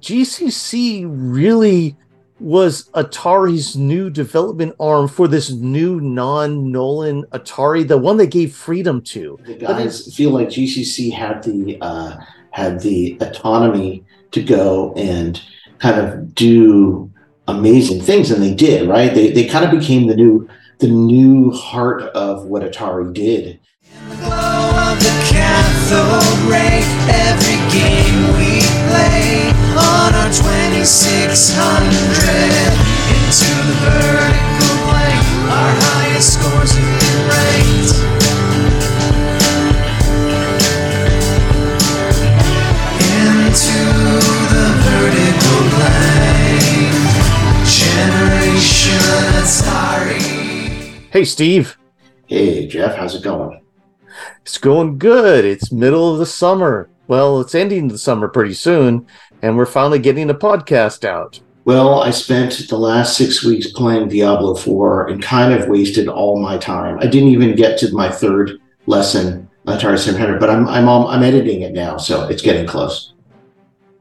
GCC really was Atari's new development arm for this new non-Nolan Atari, the one they gave freedom to. The guys feel like GCC had the uh, had the autonomy to go and kind of do amazing things, and they did. Right? They they kind of became the new the new heart of what Atari did. every game we play on our 2600 into the vertical blank. Our highest scores have been ranked. Into the vertical blank. Generation Atari. Hey, Steve. Hey, Jeff. How's it going? It's going good. It's middle of the summer. Well, it's ending the summer pretty soon, and we're finally getting a podcast out. Well, I spent the last six weeks playing Diablo 4 and kind of wasted all my time. I didn't even get to my third lesson, Atari 7800, but I'm I'm I'm editing it now, so it's getting close.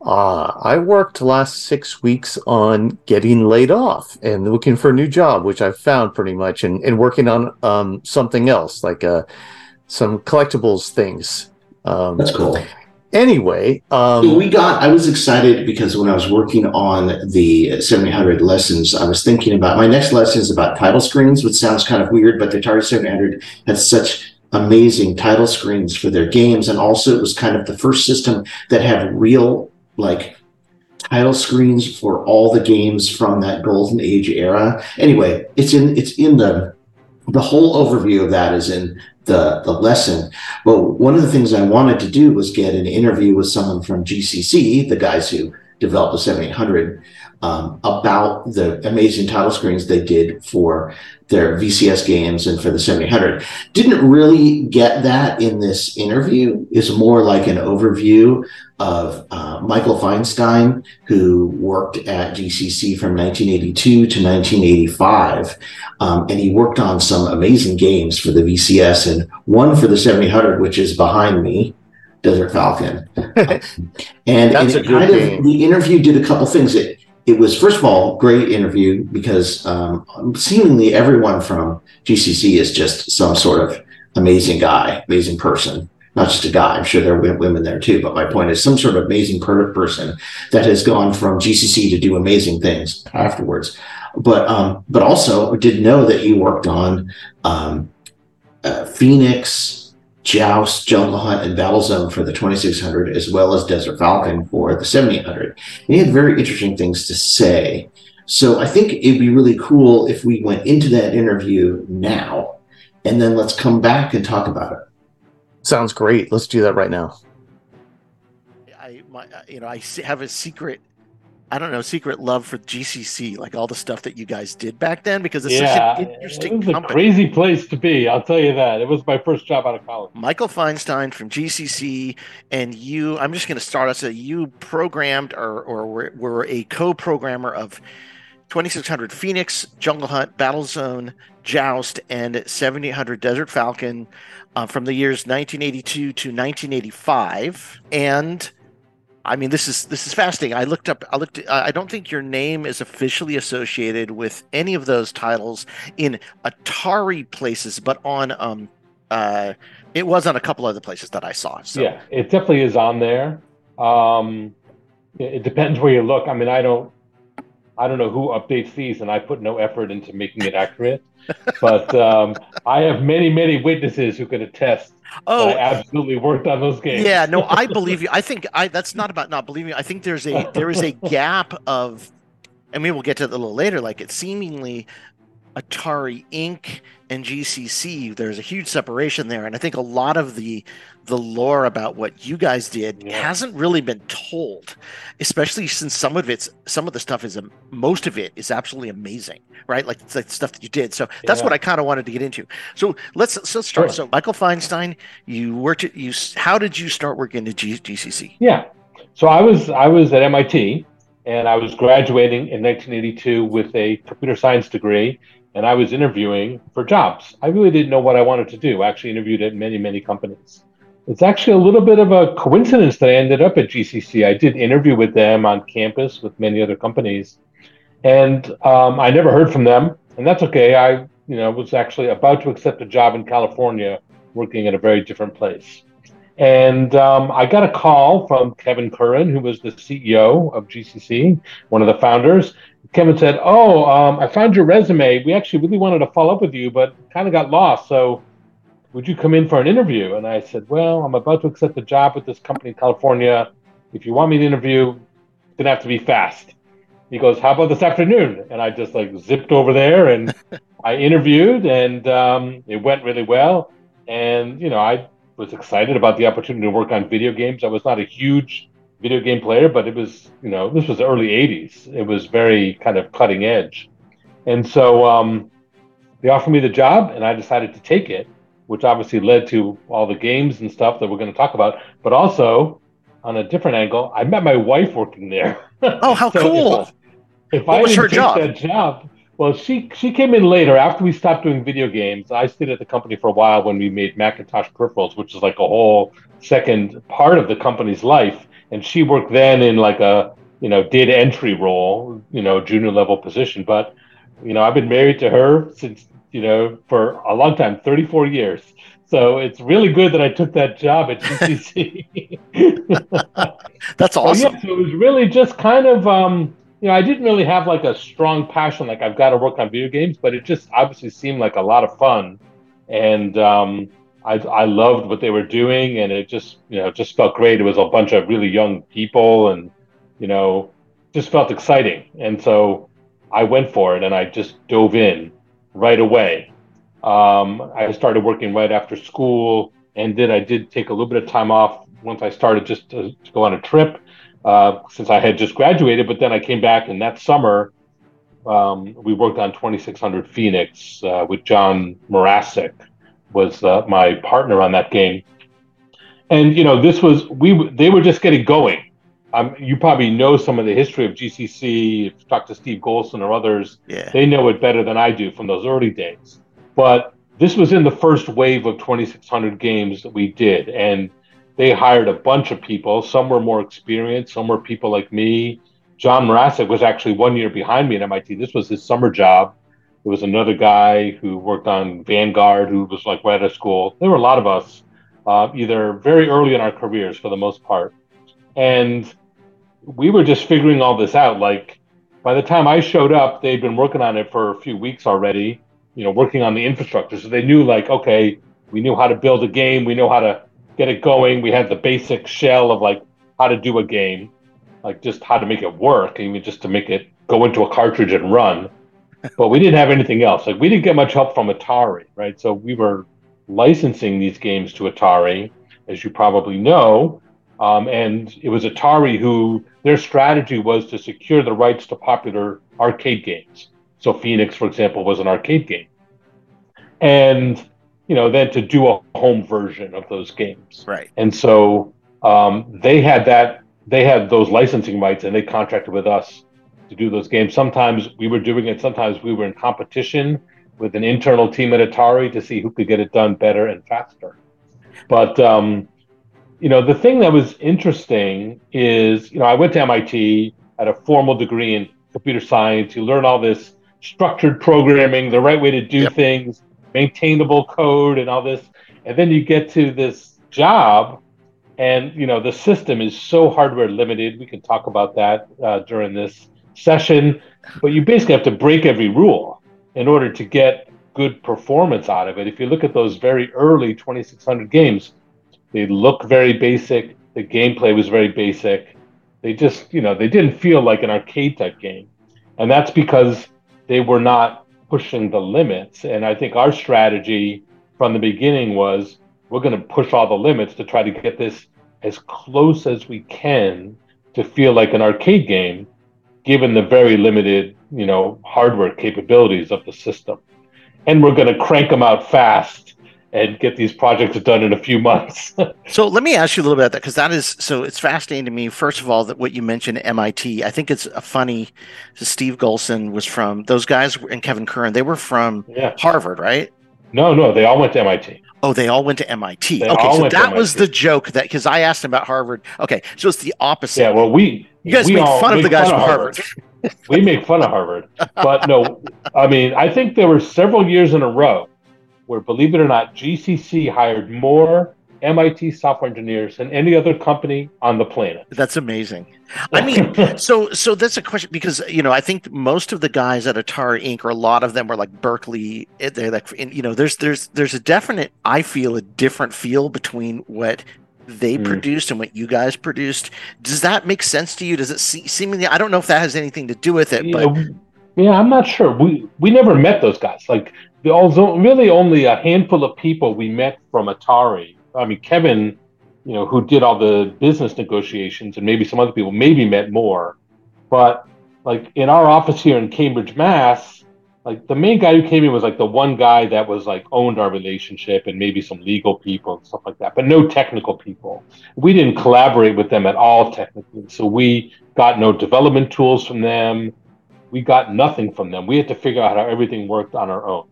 Uh, I worked last six weeks on getting laid off and looking for a new job, which I've found pretty much, and, and working on um, something else, like uh, some collectibles things. Um, That's cool anyway um, we got i was excited because when i was working on the 7800 lessons i was thinking about my next lesson is about title screens which sounds kind of weird but the atari 7800 had such amazing title screens for their games. And also it was kind of the first system that had real like title screens for all the games from that golden age era. Anyway it's in it's in the the whole overview of that is in the, the lesson. But one of the things I wanted to do was get an interview with someone from GCC, the guys who developed the 7800, um, about the amazing title screens they did for their VCS games and for the 7800. Didn't really get that in this interview. Is more like an overview of uh, Michael Feinstein, who worked at GCC from 1982 to 1985. Um, and he worked on some amazing games for the VCS and one for the 7800, which is behind me. Desert Falcon, and, and kind of, the interview did a couple things. It it was first of all great interview because um, seemingly everyone from GCC is just some sort of amazing guy, amazing person not just a guy. I'm sure there are women there too. But my point is some sort of amazing person that has gone from GCC to do amazing things afterwards. But um, but also did know that he worked on um, uh, Phoenix, Joust, Jungle Hunt, and Battlezone for the 2600, as well as Desert Falcon for the 7800. And he had very interesting things to say. So I think it'd be really cool if we went into that interview now, and then let's come back and talk about it. Sounds great. Let's do that right now. I, my, uh, you know, I have a secret. I don't know, secret love for GCC, like all the stuff that you guys did back then, because it's yeah, such an interesting. It was company. a crazy place to be. I'll tell you that. It was my first job out of college. Michael Feinstein from GCC, and you. I'm just going to start us. You programmed, or or were, were a co-programmer of 2600 Phoenix, Jungle Hunt, Battlezone, Joust, and 7800 Desert Falcon uh, from the years 1982 to 1985, and I mean this is this is fascinating. I looked up. I looked. I don't think your name is officially associated with any of those titles in Atari places, but on um, uh, it was on a couple other places that I saw. So. Yeah, it definitely is on there. Um, it depends where you look. I mean, I don't I don't know who updates these, and I put no effort into making it accurate. but um, I have many, many witnesses who can attest. Oh, I absolutely worked on those games. Yeah, no, I believe you. I think I. That's not about not believing. I think there's a there is a gap of, and we will get to it a little later. Like it seemingly, Atari Inc. and GCC. There's a huge separation there, and I think a lot of the the lore about what you guys did yeah. hasn't really been told, especially since some of it's some of the stuff is most of it is absolutely amazing, right? Like the stuff that you did. So that's yeah. what I kind of wanted to get into. So let's let's start. Sure. So Michael Feinstein, you worked at you. How did you start working at G- GCC? Yeah, so I was I was at MIT and I was graduating in 1982 with a computer science degree and I was interviewing for jobs. I really didn't know what I wanted to do. I actually interviewed at many, many companies it's actually a little bit of a coincidence that I ended up at GCC. I did interview with them on campus with many other companies, and um, I never heard from them, and that's okay. I, you know, was actually about to accept a job in California, working at a very different place, and um, I got a call from Kevin Curran, who was the CEO of GCC, one of the founders. Kevin said, "Oh, um, I found your resume. We actually really wanted to follow up with you, but kind of got lost. So." would you come in for an interview? And I said, well, I'm about to accept a job with this company in California. If you want me to interview, it's gonna have to be fast. He goes, how about this afternoon? And I just like zipped over there and I interviewed and um, it went really well. And, you know, I was excited about the opportunity to work on video games. I was not a huge video game player, but it was, you know, this was the early 80s. It was very kind of cutting edge. And so um, they offered me the job and I decided to take it which obviously led to all the games and stuff that we're going to talk about. But also, on a different angle, I met my wife working there. Oh, how so cool! If, if what I was her job? that job, well, she she came in later after we stopped doing video games. I stayed at the company for a while when we made Macintosh peripherals, which is like a whole second part of the company's life. And she worked then in like a you know did entry role, you know, junior level position. But you know, I've been married to her since you know, for a long time, 34 years. So it's really good that I took that job at GCC. That's awesome. yeah, so it was really just kind of, um, you know, I didn't really have like a strong passion, like I've got to work on video games, but it just obviously seemed like a lot of fun. And um, I, I loved what they were doing, and it just, you know, just felt great. It was a bunch of really young people, and you know, just felt exciting. And so I went for it, and I just dove in right away. Um, I started working right after school, and then I did take a little bit of time off once I started just to, to go on a trip uh, since I had just graduated. But then I came back, and that summer um, we worked on 2600 Phoenix uh, with John Mracek was uh, my partner on that game. And you know, this was we they were just getting going. Um, you probably know some of the history of GCC. If you talk to Steve Golson or others, Yeah. they know it better than I do from those early days. But this was in the first wave of 2,600 games that we did, and they hired a bunch of people. Some were more experienced, some were people like me. John Mracek was actually one year behind me at MIT. This was his summer job. There was another guy who worked on Vanguard, who was like right out of school. There were a lot of us, uh, either very early in our careers for the most part, and we were just figuring all this out. Like by the time I showed up, they'd been working on it for a few weeks already. You know, working on the infrastructure, so they knew like, okay, we knew how to build a game, we know how to get it going. We had the basic shell of like how to do a game, like just how to make it work, even just to make it go into a cartridge and run. But we didn't have anything else. Like we didn't get much help from Atari, right? So we were licensing these games to Atari, as you probably know. Um, and it was Atari who their strategy was to secure the rights to popular arcade games. So Phoenix, for example, was an arcade game, and you know then to do a home version of those games. Right. And so um, they had that they had those licensing rights, and they contracted with us to do those games. Sometimes we were doing it. Sometimes we were in competition with an internal team at Atari to see who could get it done better and faster. But um, you know, the thing that was interesting is, you know, I went to MIT at a formal degree in computer science. You learn all this structured programming, the right way to do Yep. things, maintainable code, and all this. And then you get to this job, and you know, the system is so hardware limited. We can talk about that uh, during this session, but you basically have to break every rule in order to get good performance out of it. If you look at those very early 2600 games, they look very basic. The gameplay was very basic. They just, you know, they didn't feel like an arcade type game. And that's because they were not pushing the limits. And I think our strategy from the beginning was we're going to push all the limits to try to get this as close as we can to feel like an arcade game, given the very limited, you know, hardware capabilities of the system. And we're going to crank them out fast and get these projects done in a few months. So let me ask you a little bit about that because that is so it's fascinating to me. First of all, that what you mentioned MIT, I think it's a funny. Steve Golson was from those guys and Kevin Curran. They were from yeah. Harvard, right? No, no, they all went to MIT. Oh, they all went to MIT. They okay, so that was the joke that because I asked him about Harvard. Okay, so it's the opposite. Yeah, well, we you guys we made all fun of the guys from of Harvard. we make fun of Harvard, but no, I mean, I think there were several years in a row where, believe it or not, GCC hired more MIT software engineers than any other company on the planet. That's amazing. I mean, so so that's a question because you know I think most of the guys at Atari Inc. or a lot of them were like Berkeley. eh, They're like and, you know there's there's there's a definite I feel a different feel between what they Mm. produced and what you guys produced. Does that make sense to you? Does it se- seemingly? I don't know if that has anything to do with it, yeah, but yeah, I'm not sure. We we never met those guys. Like, the, although really only a handful of people we met from Atari. I mean, Kevin, you know, who did all the business negotiations, and maybe some other people maybe met more. But like in our office here in Cambridge, Mass, like the main guy who came in was like the one guy that was like owned our relationship and maybe some legal people and stuff like that, but no technical people. We didn't collaborate with them at all technically, so we got no development tools from them. We got nothing from them. We had to figure out how everything worked on our own.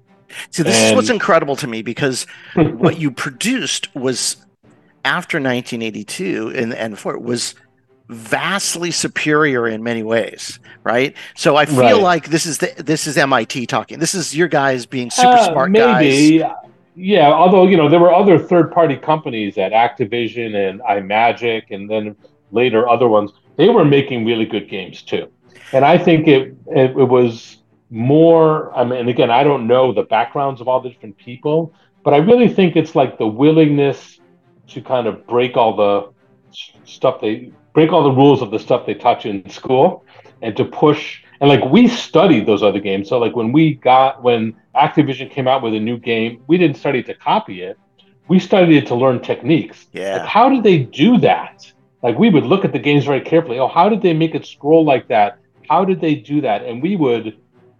See, this is what's incredible to me because what you produced was after 1982 and and for was vastly superior in many ways, right? So I feel Right. like this is the, this is MIT talking. This is your guys being super Uh, smart guys. Yeah, although you know there were other third-party companies at Activision and Imagic, and then later other ones. They were making really good games too, and I think it it, it was more. I mean, and again, I don't know the backgrounds of all the different people, but I really think it's like the willingness to kind of break all the stuff they break all the rules of the stuff they taught you in school, and to push and like we studied those other games. So like when we got when Activision came out with a new game, we didn't study to copy it. We studied it to learn techniques. Yeah. Like how did they do that? Like we would look at the games very carefully. Oh, how did they make it scroll like that? How did they do that? And we would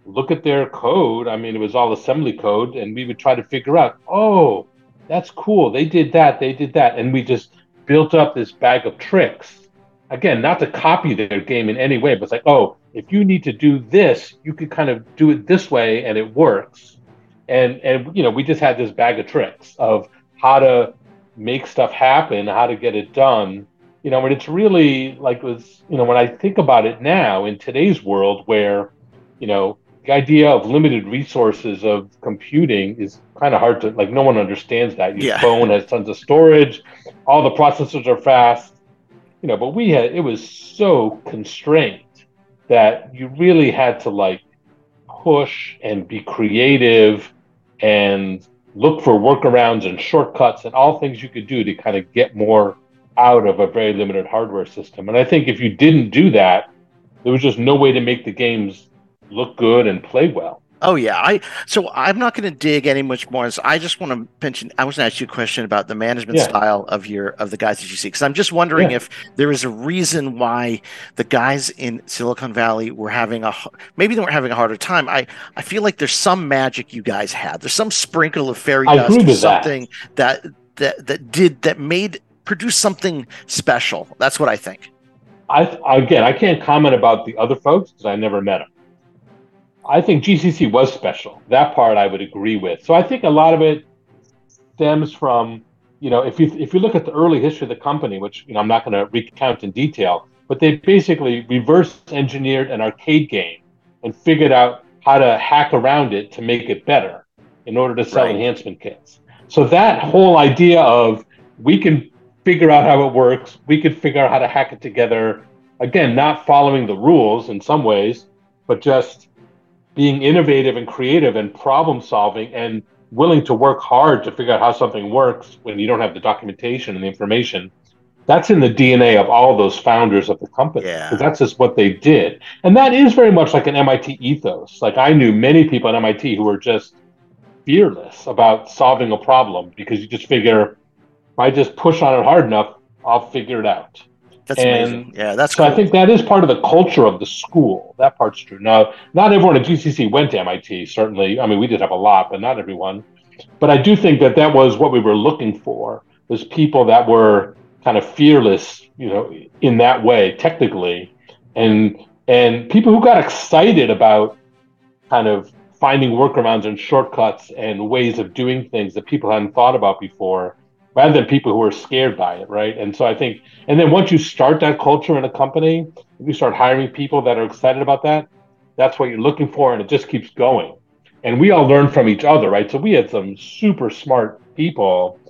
look at their code. I mean, it was all assembly code, and we would try to figure out, oh, that's cool. They did that. They did that, and we just built up this bag of tricks. Again, not to copy their game in any way, but it's like, oh, if you need to do this, you could kind of do it this way, and it works. And and you know, we just had this bag of tricks of how to make stuff happen, how to get it done. You know, and it's really like was you know when I think about it now in today's world where, you know, the idea of limited resources of computing is kind of hard to like. No one understands that. Your Yeah. phone has tons of storage, all the processors are fast. You know, but we had it was so constrained that you really had to like push and be creative and look for workarounds and shortcuts and all things you could do to kind of get more out of a very limited hardware system. And I think if you didn't do that, there was just no way to make the games look good and play well. Oh yeah, I so I'm not going to dig any much more. I just want to mention. I was going to ask you a question about the management Yeah. style of your of the guys that you see, because I'm just wondering Yeah. if there is a reason why the guys in Silicon Valley were having a maybe they weren't having a harder time. I I feel like there's some magic you guys had. There's some sprinkle of fairy I dust or with that. something that that that did that made produce something special. That's what I think. I again, I can't comment about the other folks because I never met them. I think GCC was special. That part I would agree with. So I think a lot of it stems from, you know, if you if you look at the early history of the company, which you know I'm not going to recount in detail, but they basically reverse engineered an arcade game and figured out how to hack around it to make it better in order to sell Right. enhancement kits. So that whole idea of we can figure out how it works, we could figure out how to hack it together. Again, not following the rules in some ways, but just being innovative and creative and problem solving and willing to work hard to figure out how something works when you don't have the documentation and the information. That's in the DNA of all those founders of the company. Yeah. That's just what they did. And that is very much like an MIT ethos. Like I knew many people at MIT who were just fearless about solving a problem because you just figure if I just push on it hard enough, I'll figure it out. That's And amazing. Yeah, that's So cool. I think that is part of the culture of the school. That part's true. Now, not everyone at GCC went to MIT. Certainly, I mean, we did have a lot, but not everyone. But I do think that that was what we were looking for: was people that were kind of fearless, you know, in that way, technically, and and people who got excited about kind of finding workarounds and shortcuts and ways of doing things that people hadn't thought about before rather than people who are scared by it right and so i think and then once you start that culture in a company you start hiring people that are excited about that that's what you're looking for and it just keeps going and we all learn from each other right so we had some super smart people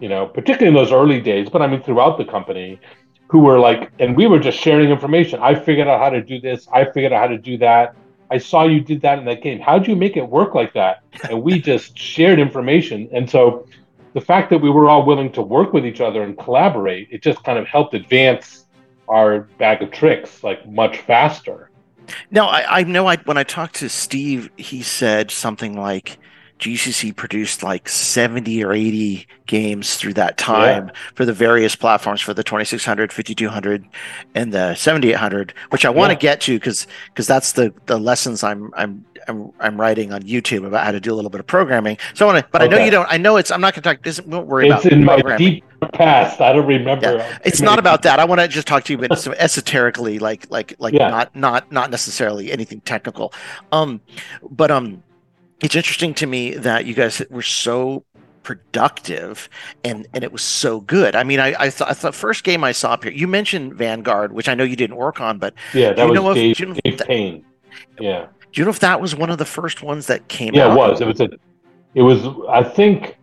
you know particularly in those early days but i mean throughout the company who were like and we were just sharing information i figured out how to do this i figured out how to do that I saw you did that in that game. How'd you make it work like that? And we just shared information. And so the fact that we were all willing to work with each other and collaborate, it just kind of helped advance our bag of tricks like much faster. Now, I, I know I, when I talked to Steve, he said something like, GCC produced like 70 or 80 games through that time yeah. for the various platforms for the 2600, 5200 and the 7800, which I want to get to cuz cuz that's the the lessons I'm I'm I'm, I'm writing on YouTube about how to do a little bit of programming. So I want to but okay. I know you don't I know it's I'm not going to talk this won't worry it's about in my deep past. I don't remember. Yeah. It's not about that. I want to just talk to you but some esoterically like like like yeah. not not not necessarily anything technical. Um but um it's interesting to me that you guys were so productive and and it was so good. I mean, I I thought the first game I saw up here. You mentioned Vanguard, which I know you didn't work on, but yeah, that was Dave, if, Dave Payne. Yeah. Do you know if that was one of the first ones that came? Yeah, out? it was. It was a. It was. I think.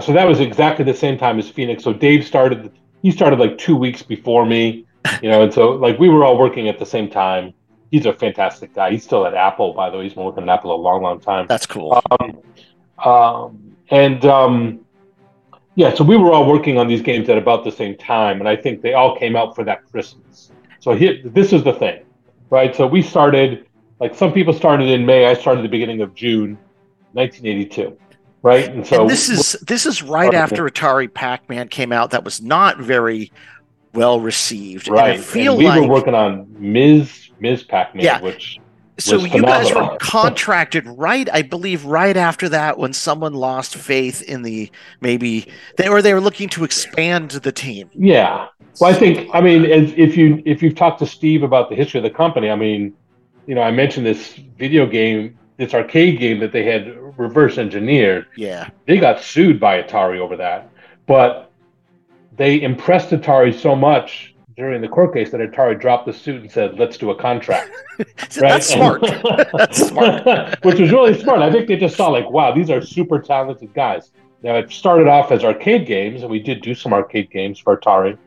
So that was exactly the same time as Phoenix. So Dave started. He started like two weeks before me. You know, and so like we were all working at the same time he's a fantastic guy. He's still at Apple, by the way. He's been working at Apple a long, long time. That's cool. Um, um, and um, yeah, so we were all working on these games at about the same time, and I think they all came out for that Christmas. So here, this is the thing, right? So we started, like some people started in May. I started the beginning of June, 1982 right? And so and this is this is right after Atari Pac-Man came out. That was not very well received. Right. And I feel and we like, were working on Ms. Ms. Pac-Man, yeah. which so you phenomenal. guys were contracted right, I believe, right after that when someone lost faith in the maybe they or they were looking to expand the team. Yeah. Well, I think I mean if you if you've talked to Steve about the history of the company, I mean, you know, I mentioned this video game, this arcade game that they had reverse engineered. Yeah. They got sued by Atari over that. But they impressed Atari so much during the court case that Atari dropped the suit and said, "Let's do a contract." right? That's smart. That's smart. Which was really smart. I think they just saw like, wow, these are super talented guys. Now it started off as arcade games, and we did do some arcade games for Atari.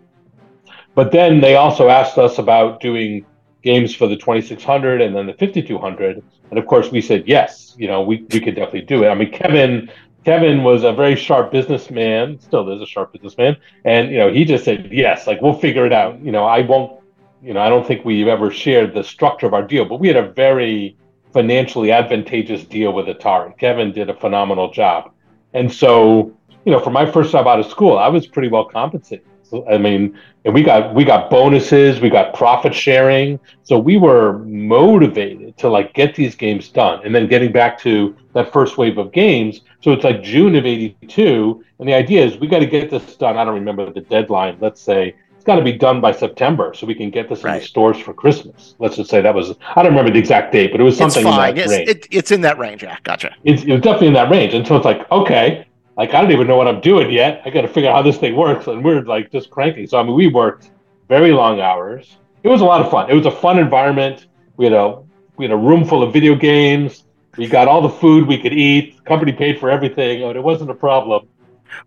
But then they also asked us about doing games for the 2600 and then the 5200, and of course we said yes. You know, we we could definitely do it. I mean, Kevin Kevin was a very sharp businessman, still is a sharp businessman, and you know he just said yes, like we'll figure it out. You know, I won't. You know, I don't think we've ever shared the structure of our deal, but we had a very financially advantageous deal with Atari. Kevin did a phenomenal job, and so you know, for my first job out of school, I was pretty well compensated. So, I mean, and we got we got bonuses, we got profit sharing, so we were motivated to like get these games done. And then getting back to that first wave of games, so it's like June of '82, and the idea is we got to get this done. I don't remember the deadline. Let's say it's got to be done by September, so we can get this right. in the stores for Christmas. Let's just say that was I don't remember the exact date, but it was something it's fine. in that range. It, it's in that range. Yeah, gotcha. It's, it was definitely in that range, and so it's like okay like I don't even know what I'm doing yet. I got to figure out how this thing works, and we're like just cranking. So I mean, we worked very long hours. It was a lot of fun. It was a fun environment. We had a we had a room full of video games. We got all the food we could eat. The company paid for everything. and it wasn't a problem.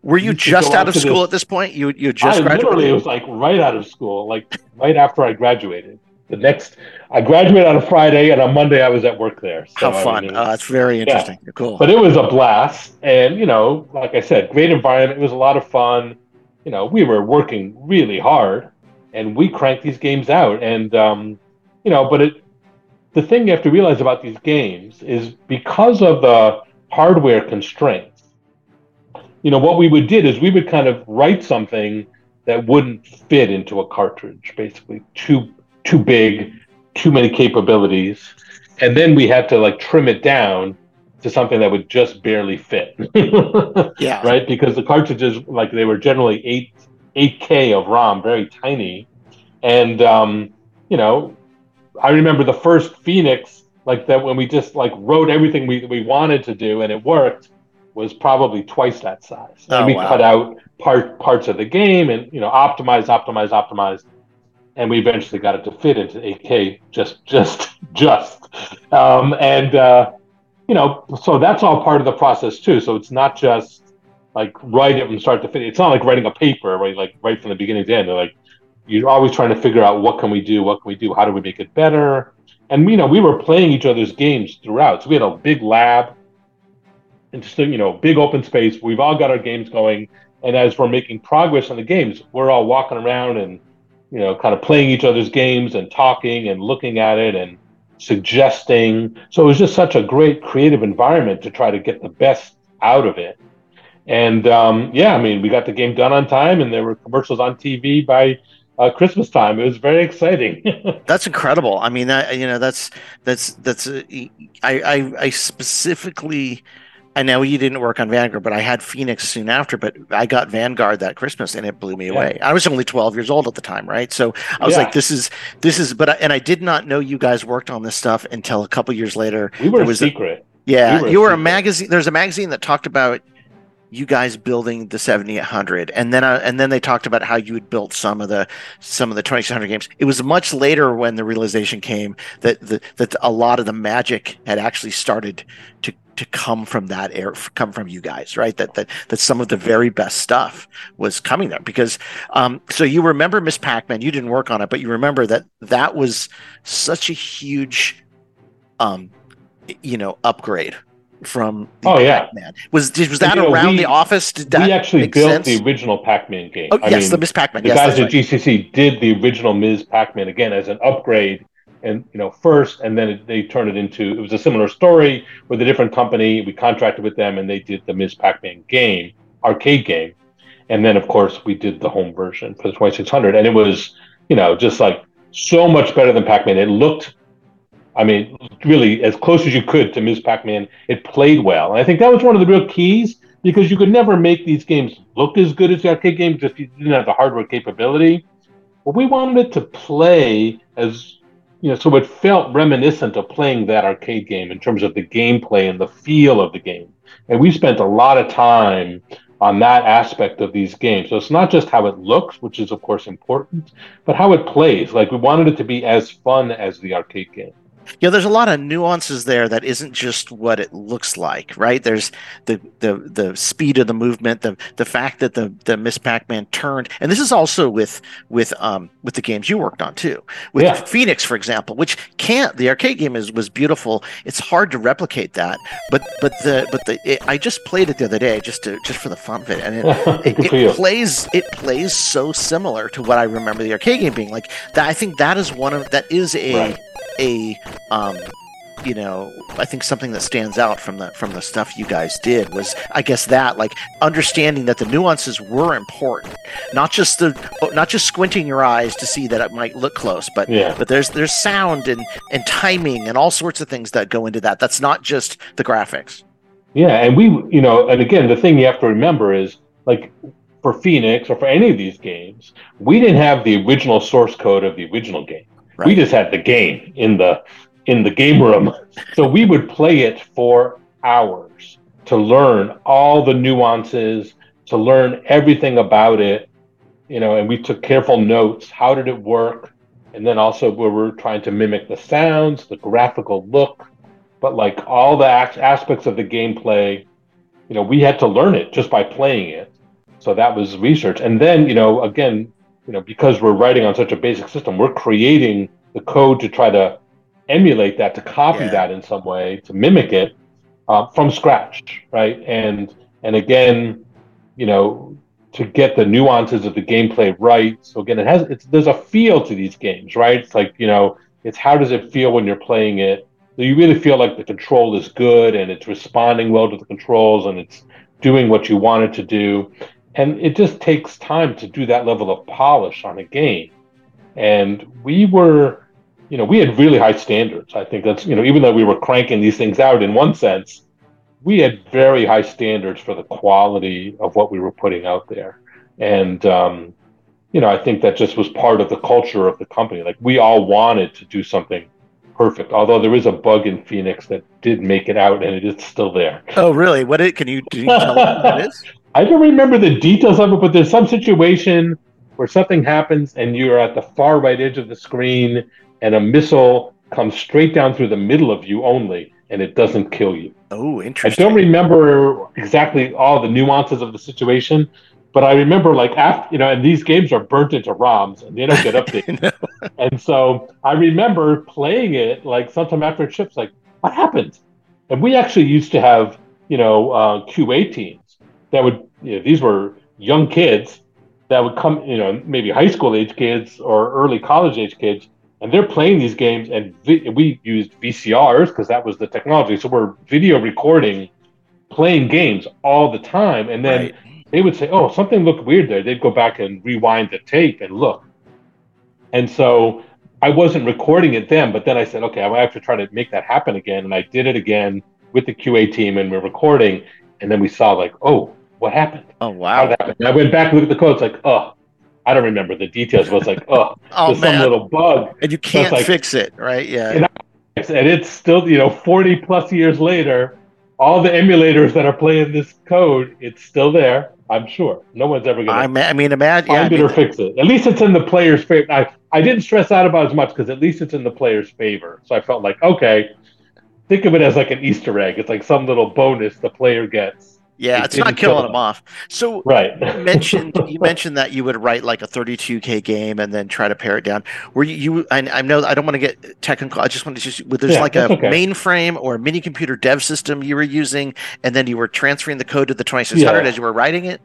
Were you, you just out of school this. at this point? You you just I graduated? Literally, it was like right out of school, like right after I graduated the next I graduated on a Friday and on Monday I was at work there. So, How fun. I mean, uh, that's very interesting. Yeah. Cool. But it was a blast. And, you know, like I said, great environment. It was a lot of fun. You know, we were working really hard and we cranked these games out. And, um, you know, but it, the thing you have to realize about these games is because of the hardware constraints, you know, what we would did is we would kind of write something that wouldn't fit into a cartridge, basically too too big, too many capabilities, and then we had to like trim it down to something that would just barely fit. yeah. Right? Because the cartridges, like they were generally eight eight K of ROM, very tiny, and um, you know, I remember the first Phoenix like that when we just like wrote everything we, we wanted to do and it worked was probably twice that size. And Oh, we wow. cut out part parts of the game and you know optimize, optimize, optimize, and we eventually got it to fit into 8K just just just. Um, and uh, you know, so that's all part of the process too. So it's not just like write it from start to finish. It's not like writing a paper, right? Like right from the beginning to end. Like you're always trying to figure out what can we do, what can we do, how do we make it better. And you know, we were playing each other's games throughout. So we had a big lab and just you know, big open space. We've all got our games going, and as we're making progress on the games, we're all walking around and you know, kind of playing each other's games and talking and looking at it and suggesting. So it was just such a great creative environment to try to get the best out of it. And um, yeah, I mean, we got the game done on time, and there were commercials on TV by uh, Christmas time. It was very exciting. That's incredible. I mean, that you know, that's that's that's. Uh, I, I I specifically. I know you didn't work on Vanguard, but I had Phoenix soon after. But I got Vanguard that Christmas, and it blew me Yeah. away. I was only twelve years old at the time, right? So I was Yeah. like, "This is this is." But I, and I did not know you guys worked on this stuff until a couple years later. we were a was a- secret. Yeah, We were a you were a magazine. There's a magazine that talked about you guys building the 7800, and then uh, and then they talked about how you had built some of the some of the 2600 games. It was much later when the realization came that the, that a lot of the magic had actually started to to come from that air come from you guys right that that that some of the very best stuff was coming there because um so you remember miss pac-man you didn't work on it but you remember that that was such a huge um you know upgrade from the Oh, yeah. Pac-Man. Was did, was that know, around we- the office? Did that we actually built sense? the original Pac-Man game. Oh I yes, mean, the Miss Pac-Man. the Yes, guys at right. GCC did the original Ms. Pac-Man again as an upgrade, and you know first, and then it, they turned it into it was a similar story with a different company. We contracted with them, and they did the Ms. Pac-Man game, arcade game, and then of course we did the home version for the 2600, and it was you know just like so much better than Pac-Man. It looked. I mean, really, as close as you could to Ms. Pac-Man, it played well. And I think that was one of the real keys because you could never make these games look as good as the arcade games if you didn't have the hardware capability. But we wanted it to play as you know, so it felt reminiscent of playing that arcade game in terms of the gameplay and the feel of the game. And we spent a lot of time on that aspect of these games. So it's not just how it looks, which is of course important, but how it plays. Like we wanted it to be as fun as the arcade game. Yeah, there's a lot of nuances there that isn't just what it looks like, right? There's the the the speed of the movement, the the fact that the the Miss Pac-Man turned, and this is also with with um with the games you worked on too, with Yeah. Phoenix, for example, which can't the arcade game is was beautiful. It's hard to replicate that, but but the but the it, I just played it the other day just to just for the fun of it, and it, it, it plays it plays so similar to what I remember the arcade game being like. That I think that is one of that is a Right. a um you know i think something that stands out from the from the stuff you guys did was i guess that like understanding that the nuances were important not just the not just squinting your eyes to see that it might look close but Yeah. but there's there's sound and and timing and all sorts of things that go into that that's not just the graphics Yeah, and we, you know, and again, the thing you have to remember is like for Phoenix or for any of these games, we didn't have the original source code of the original game. We just had the game in the in the game room. So we would play it for hours to learn all the nuances, to learn everything about it, you know, and we took careful notes. How did it work? And then also where we're trying to mimic the sounds, the graphical look, but like all the aspects of the gameplay, you know, we had to learn it just by playing it. So that was research. And then, you know, again, you know, because we're writing on such a basic system, we're creating the code to try to emulate that, to copy Yeah. that in some way, to mimic it uh, from scratch, right? And and again, you know, to get the nuances of the gameplay right. So again, it has it's there's a feel to these games, right? It's like you know, it's how does it feel when you're playing it? So you really feel like the control is good and it's responding well to the controls and it's doing what you want it to do. And it just takes time to do that level of polish on a game. And we were, you know, we had really high standards. I think that's, you know, even though we were cranking these things out in one sense, we had very high standards for the quality of what we were putting out there. And, um, you know, I think that just was part of the culture of the company. Like we all wanted to do something perfect. Although there is a bug in Phoenix that did make it out, and it is still there. Oh, really? What it? Can you, can you tell what that is? I don't remember the details of it, but there's some situation where something happens and you're at the far right edge of the screen, and a missile comes straight down through the middle of you only, and it doesn't kill you. Oh, interesting. I don't remember exactly all the nuances of the situation, but I remember like after you know, and these games are burnt into ROMs and they don't get updated. No. and so I remember playing it like sometime after it ships, like what happened? And we actually used to have you know uh, QA teams that would you know, these were young kids that would come you know maybe high school age kids or early college age kids and they're playing these games and vi- we used vcrs because that was the technology so we're video recording playing games all the time and then Right. they would say oh something looked weird there they'd go back and rewind the tape and look and so i wasn't recording it then but then i said okay i have to try to make that happen again and i did it again with the qa team and we're recording and then we saw like oh what happened Oh, wow. happened. And I went back and looked at the code. It's like, oh, I don't remember the details. But it's like, oh, Oh, there's some little bug, And you can't like- fix it, right? Yeah. And and it's still, you know, 40 plus years later. All the emulators that are playing this code, it's still there. I'm sure. No one's ever gonna ma- I mean, imagine. Yeah, I find it mean, or fix it. At least it's in the player's favor. I, I didn't stress out about it as much because at least it's in the player's favor. So I felt like, okay, think of it as like an Easter egg. It's like some little bonus the player gets. Yeah, it it's not killing them. them off. So Right. you mentioned you mentioned that you would write like a 32k game and then try to pare it down. Were you? you I, I know I don't want to get technical. I just want to just there's Yeah, like a okay. mainframe or a mini computer dev system you were using, and then you were transferring the code to the 2600 Yeah. as you were writing it.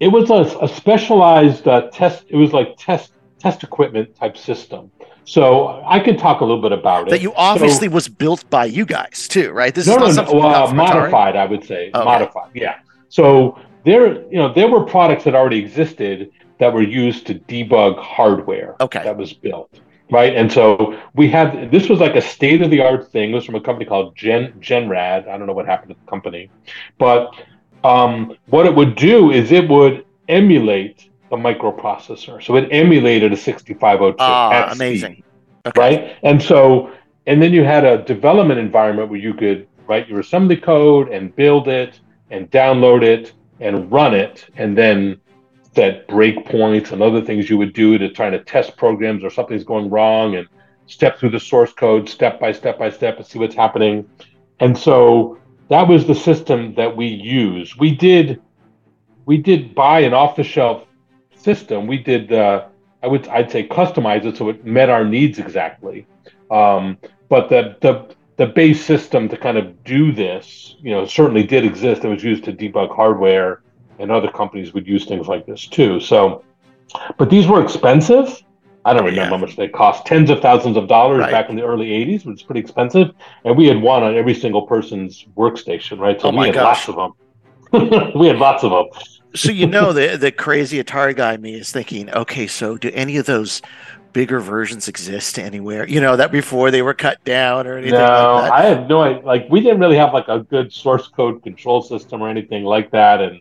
it was a, a specialized uh, test it was like test test equipment type system so i can talk a little bit about it. That you obviously was built by you guys too, right? This no is not no, something no uh, modified i would say. Okay. modified yeah. So there you know there were products that already existed that were used to debug hardware Okay. that was built right? And so we had this was like a state of the art thing. It was from a company called gen GenRad. I don't know what happened to the company. But um, what it would do is it would emulate the microprocessor so it emulated a 6502 Ah, at speed amazing. Okay. right? And so, and then you had a development environment where you could write your assembly code and build it and download it and run it, and then set breakpoints and other things you would do to try to test programs or something's going wrong and step through the source code step by step by step and see what's happening. And so that was the system that we used. We did we did buy an off the shelf system. We did uh, I would I'd say customize it so it met our needs exactly. Um, but the the the base system to kind of do this, you know, certainly did exist. It was used to debug hardware, and other companies would use things like this too. So, but these were expensive. I don't remember Yeah. how much they cost. Tens of thousands of dollars Right. back in the early '80s, which was pretty expensive. And we had one on every single person's workstation, right? So Oh my we had gosh. lots of them. we had lots of them. So you know the the crazy Atari guy me is thinking, okay, so do any of those bigger versions exist anywhere? You know that before they were cut down or anything No, like that. I have no idea. Like, we didn't really have like a good source code control system or anything like that. And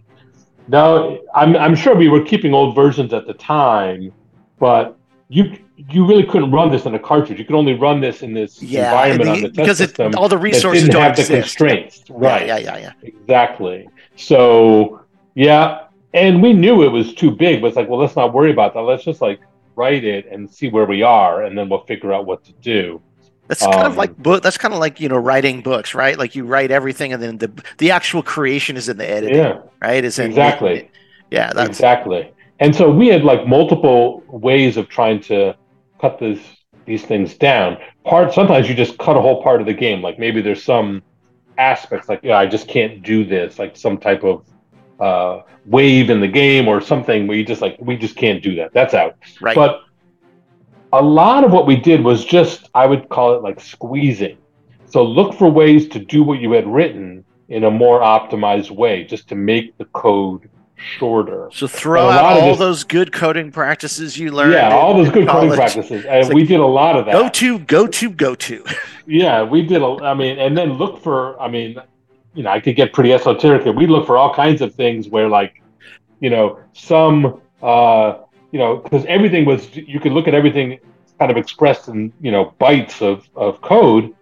no, I'm I'm sure we were keeping old versions at the time, but you you really couldn't run this in a cartridge. You could only run this in this yeah, environment the- on the test because it, all the resources didn't don't have the exist. constraints. Right. Yeah, yeah, yeah, yeah. Exactly. So yeah, and we knew it was too big, but it's like, well, let's not worry about that. Let's just like write it and see where we are, and then we'll figure out what to do. That's kind of Um, like book. That's kind of like you know writing books, right? Like you write everything, and then the the actual creation is in the editing, Yeah. right? Is in Exactly. Yeah, that's exactly. And so we had like multiple ways of trying to cut this these things down. Part sometimes you just cut a whole part of the game. Like maybe there's some aspects like yeah, I just can't do this, like some type of uh, wave in the game or something where you just like we just can't do that. That's out. right. But a lot of what we did was just I would call it like squeezing. So look for ways to do what you had written in a more optimized way, just to make the code shorter. so throw out all this- those good coding practices you learned. yeah, in- all those good coding practices, and like- we did a lot of that. Go to, go to, go to. Yeah, we did. A, I mean, and then look for. I mean, you know, I could get pretty esoteric. We look for all kinds of things where, like, you know, some, uh, you know, because everything was. You could look at everything kind of expressed in you know bytes of of code.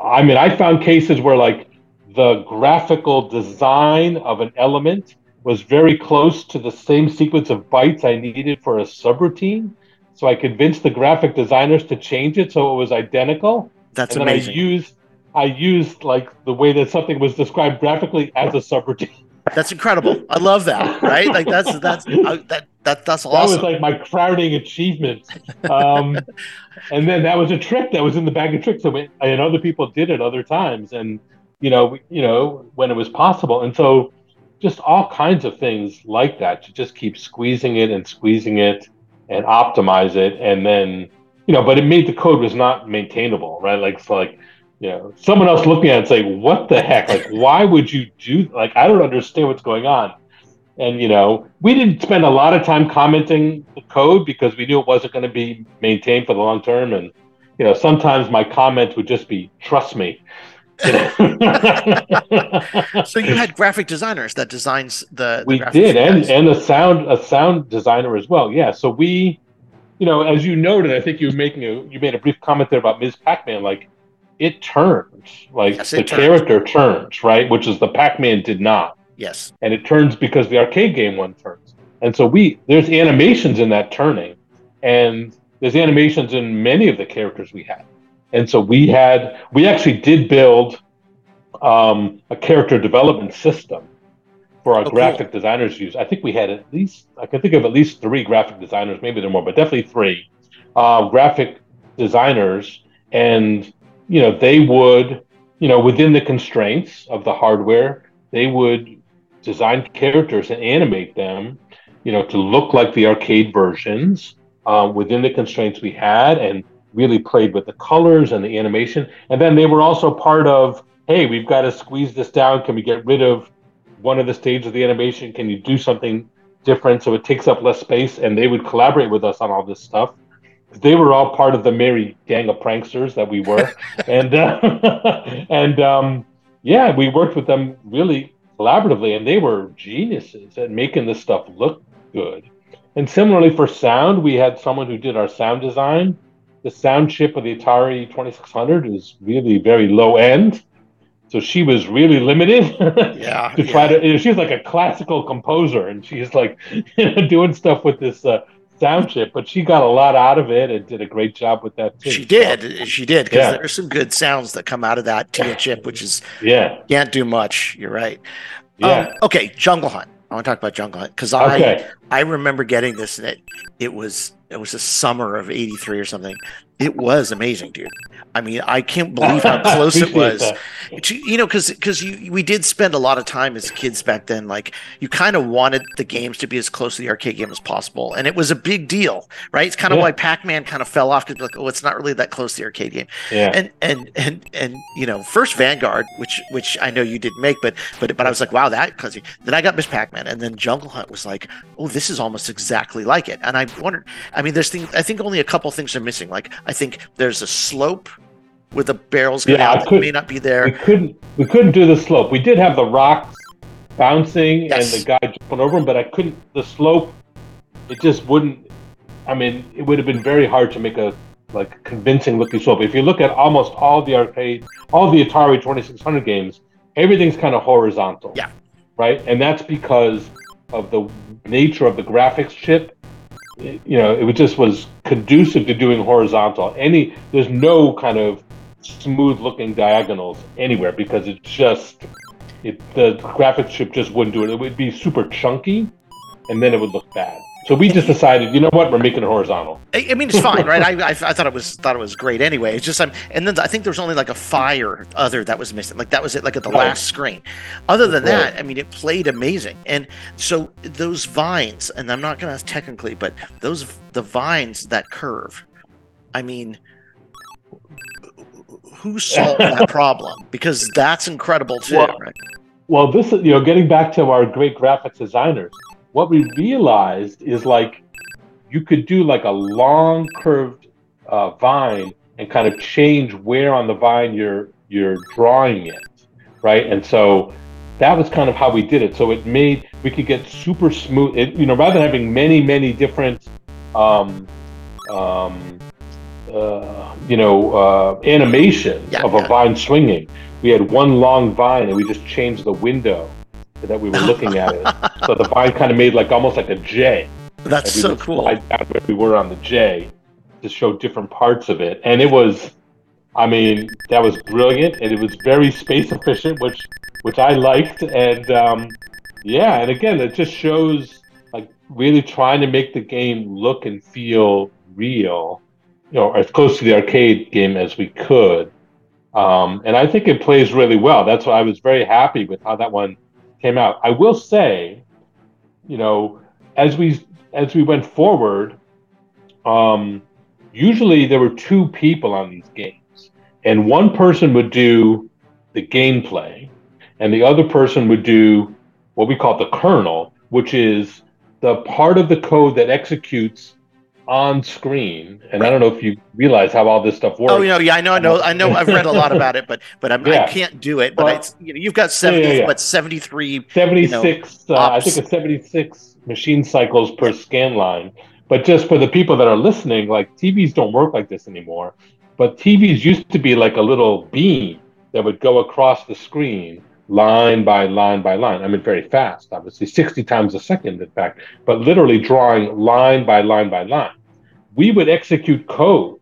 I mean, I found cases where like the graphical design of an element was very close to the same sequence of bytes I needed for a subroutine. So I convinced the graphic designers to change it so it was identical. That's and amazing. Then I used I used like the way that something was described graphically as a subroutine. That's incredible. I love that. Right? Like that's that's uh, that that that's awesome. That was like my crowning achievement. Um, and then that was a trick that was in the bag of tricks. So we, and other people did it other times, and you know, you know when it was possible. And so, just all kinds of things like that. To just keep squeezing it and squeezing it and optimize it, and then you know, but it made the code was not maintainable, right? Like so, like you know, someone else looking at it saying, "What the heck? Like, why would you do? Like, I don't understand what's going on." And you know, we didn't spend a lot of time commenting the code because we knew it wasn't going to be maintained for the long term. And you know, sometimes my comments would just be, "Trust me." so you had graphic designers that designs the. the we did, and and a sound a sound designer as well. Yeah, so we, you know, as you noted, I think you were making a you made a brief comment there about Ms. Pac-Man, like it turns like Yes, the it turns. character turns right which is the pac-man did not Yes. and it turns because the arcade game one turns and so we there's animations in that turning and there's animations in many of the characters we had and so we had we actually did build um, a character development system for our Oh, cool. graphic designers use i think we had at least i can think of at least three graphic designers maybe there are more but definitely three uh, graphic designers and you know they would you know within the constraints of the hardware they would design characters and animate them you know to look like the arcade versions uh, within the constraints we had and really played with the colors and the animation. And then they were also part of hey we've got to squeeze this down. Can we get rid of one of the stages of the animation? Can you do something different so it takes up less space? And they would collaborate with us on all this stuff they were all part of the merry gang of pranksters that we were and uh, and um, yeah we worked with them really collaboratively and they were geniuses at making this stuff look good and similarly for sound we had someone who did our sound design the sound chip of the atari 2600 is really very low end so she was really limited Yeah. to try yeah. to you know, she's like a classical composer and she's like you know, doing stuff with this uh, sound chip but she got a lot out of it and did a great job with that too She did. She did because Yeah. there's some good sounds that come out of that TIA chip, which is yeah can't do much. You're right. yeah Um, okay, Jungle Hunt. I want to talk about Jungle Hunt because I okay I remember getting this and it it was it was the summer of '83 or something. It was amazing, dude. I mean, I can't believe how close it was. that. you know because because you we did spend a lot of time as kids back then like you kind of wanted the games to be as close to the arcade game as possible and it was a big deal right it's kind of Yeah. why pac-man kind of fell off because like oh it's not really that close to the arcade game yeah and and and and you know first vanguard which which i know you didn't make but but but i was like wow that because then i got miss pac-man and then jungle hunt was like oh this is almost exactly like it and i wondered i mean there's things i think only a couple things are missing like i think there's a slope where the barrels go Yeah, I that could- may not be there. we couldn't we couldn't do the slope. We did have the rocks bouncing Yes. and the guy jumping over them but i couldn't the slope it just wouldn't i mean it would have been very hard to make a like convincing looking slope. If you look at almost all the arcade all the atari 2600 games everything's kind of horizontal. Yeah. right? And that's because of the nature of the graphics chip you know it just was conducive to doing horizontal any there's no kind of smooth looking diagonals anywhere because it just it the graphics chip just wouldn't do it. It would be super chunky, and then it would look bad. So we just decided, you know what, we're making it horizontal. I, I mean, it's fine, right? I, I, I thought it was thought it was great anyway. It's just I'm, and then I think there was only like a fire other that was missing. Like that was it, like at the Right. last screen. Other than Right. that, I mean, it played amazing. And so those vines, and I'm not gonna ask technically, but those the vines that curve. I mean, who solved that problem? Because that's incredible too. Well, right? Well, this is you know getting back to our great graphics designers. What we realized is like you could do like a long curved uh, vine and kind of change where on the vine you're you're drawing it, right? And so that was kind of how we did it. So it made we could get super smooth. It, you know, rather than having many many different um, um, uh, you know, uh, animation Yeah, of yeah. a vine swinging. We had one long vine, and we just changed the window that we were looking at it. So the vine kind of made like almost like a J. That's so cool. where we were on the J to show different parts of it, and it was, I mean, that was brilliant, and it was very space efficient, which which I liked, and um, yeah, and again, it just shows like really trying to make the game look and feel real, you know, as close to the arcade game as we could. Um, and I think it plays really well. That's why I was very happy with how that one came out. I will say, you know, as we as we went forward, um, usually there were two people on these games, and one person would do the gameplay, and the other person would do what we call the kernel, which is the part of the code that executes on screen. And I don't know if you realize how all this stuff works. Oh, you know, yeah, I know, I know, I know. I've read a lot about it, but but I'm, I can't do it. But Well- it's, you know, you've got seventy, yeah, yeah. but seventy three. 76 uh, i think it's 76 machine cycles per scan line but just for the people that are listening like tvs don't work like this anymore but tvs used to be like a little beam that would go across the screen line by line by line i mean very fast obviously 60 times a second in fact but literally drawing line by line by line we would execute code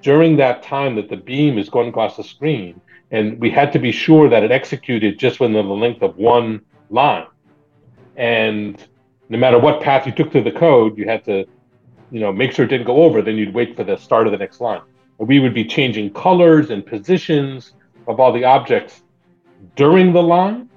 during that time that the beam is going across the screen and we had to be sure that it executed just within the length of one line. And no matter what path you took through the code, you had to, you know, make sure it didn't go over. Then you'd wait for the start of the next line. We would be changing colors and positions of all the objects during the line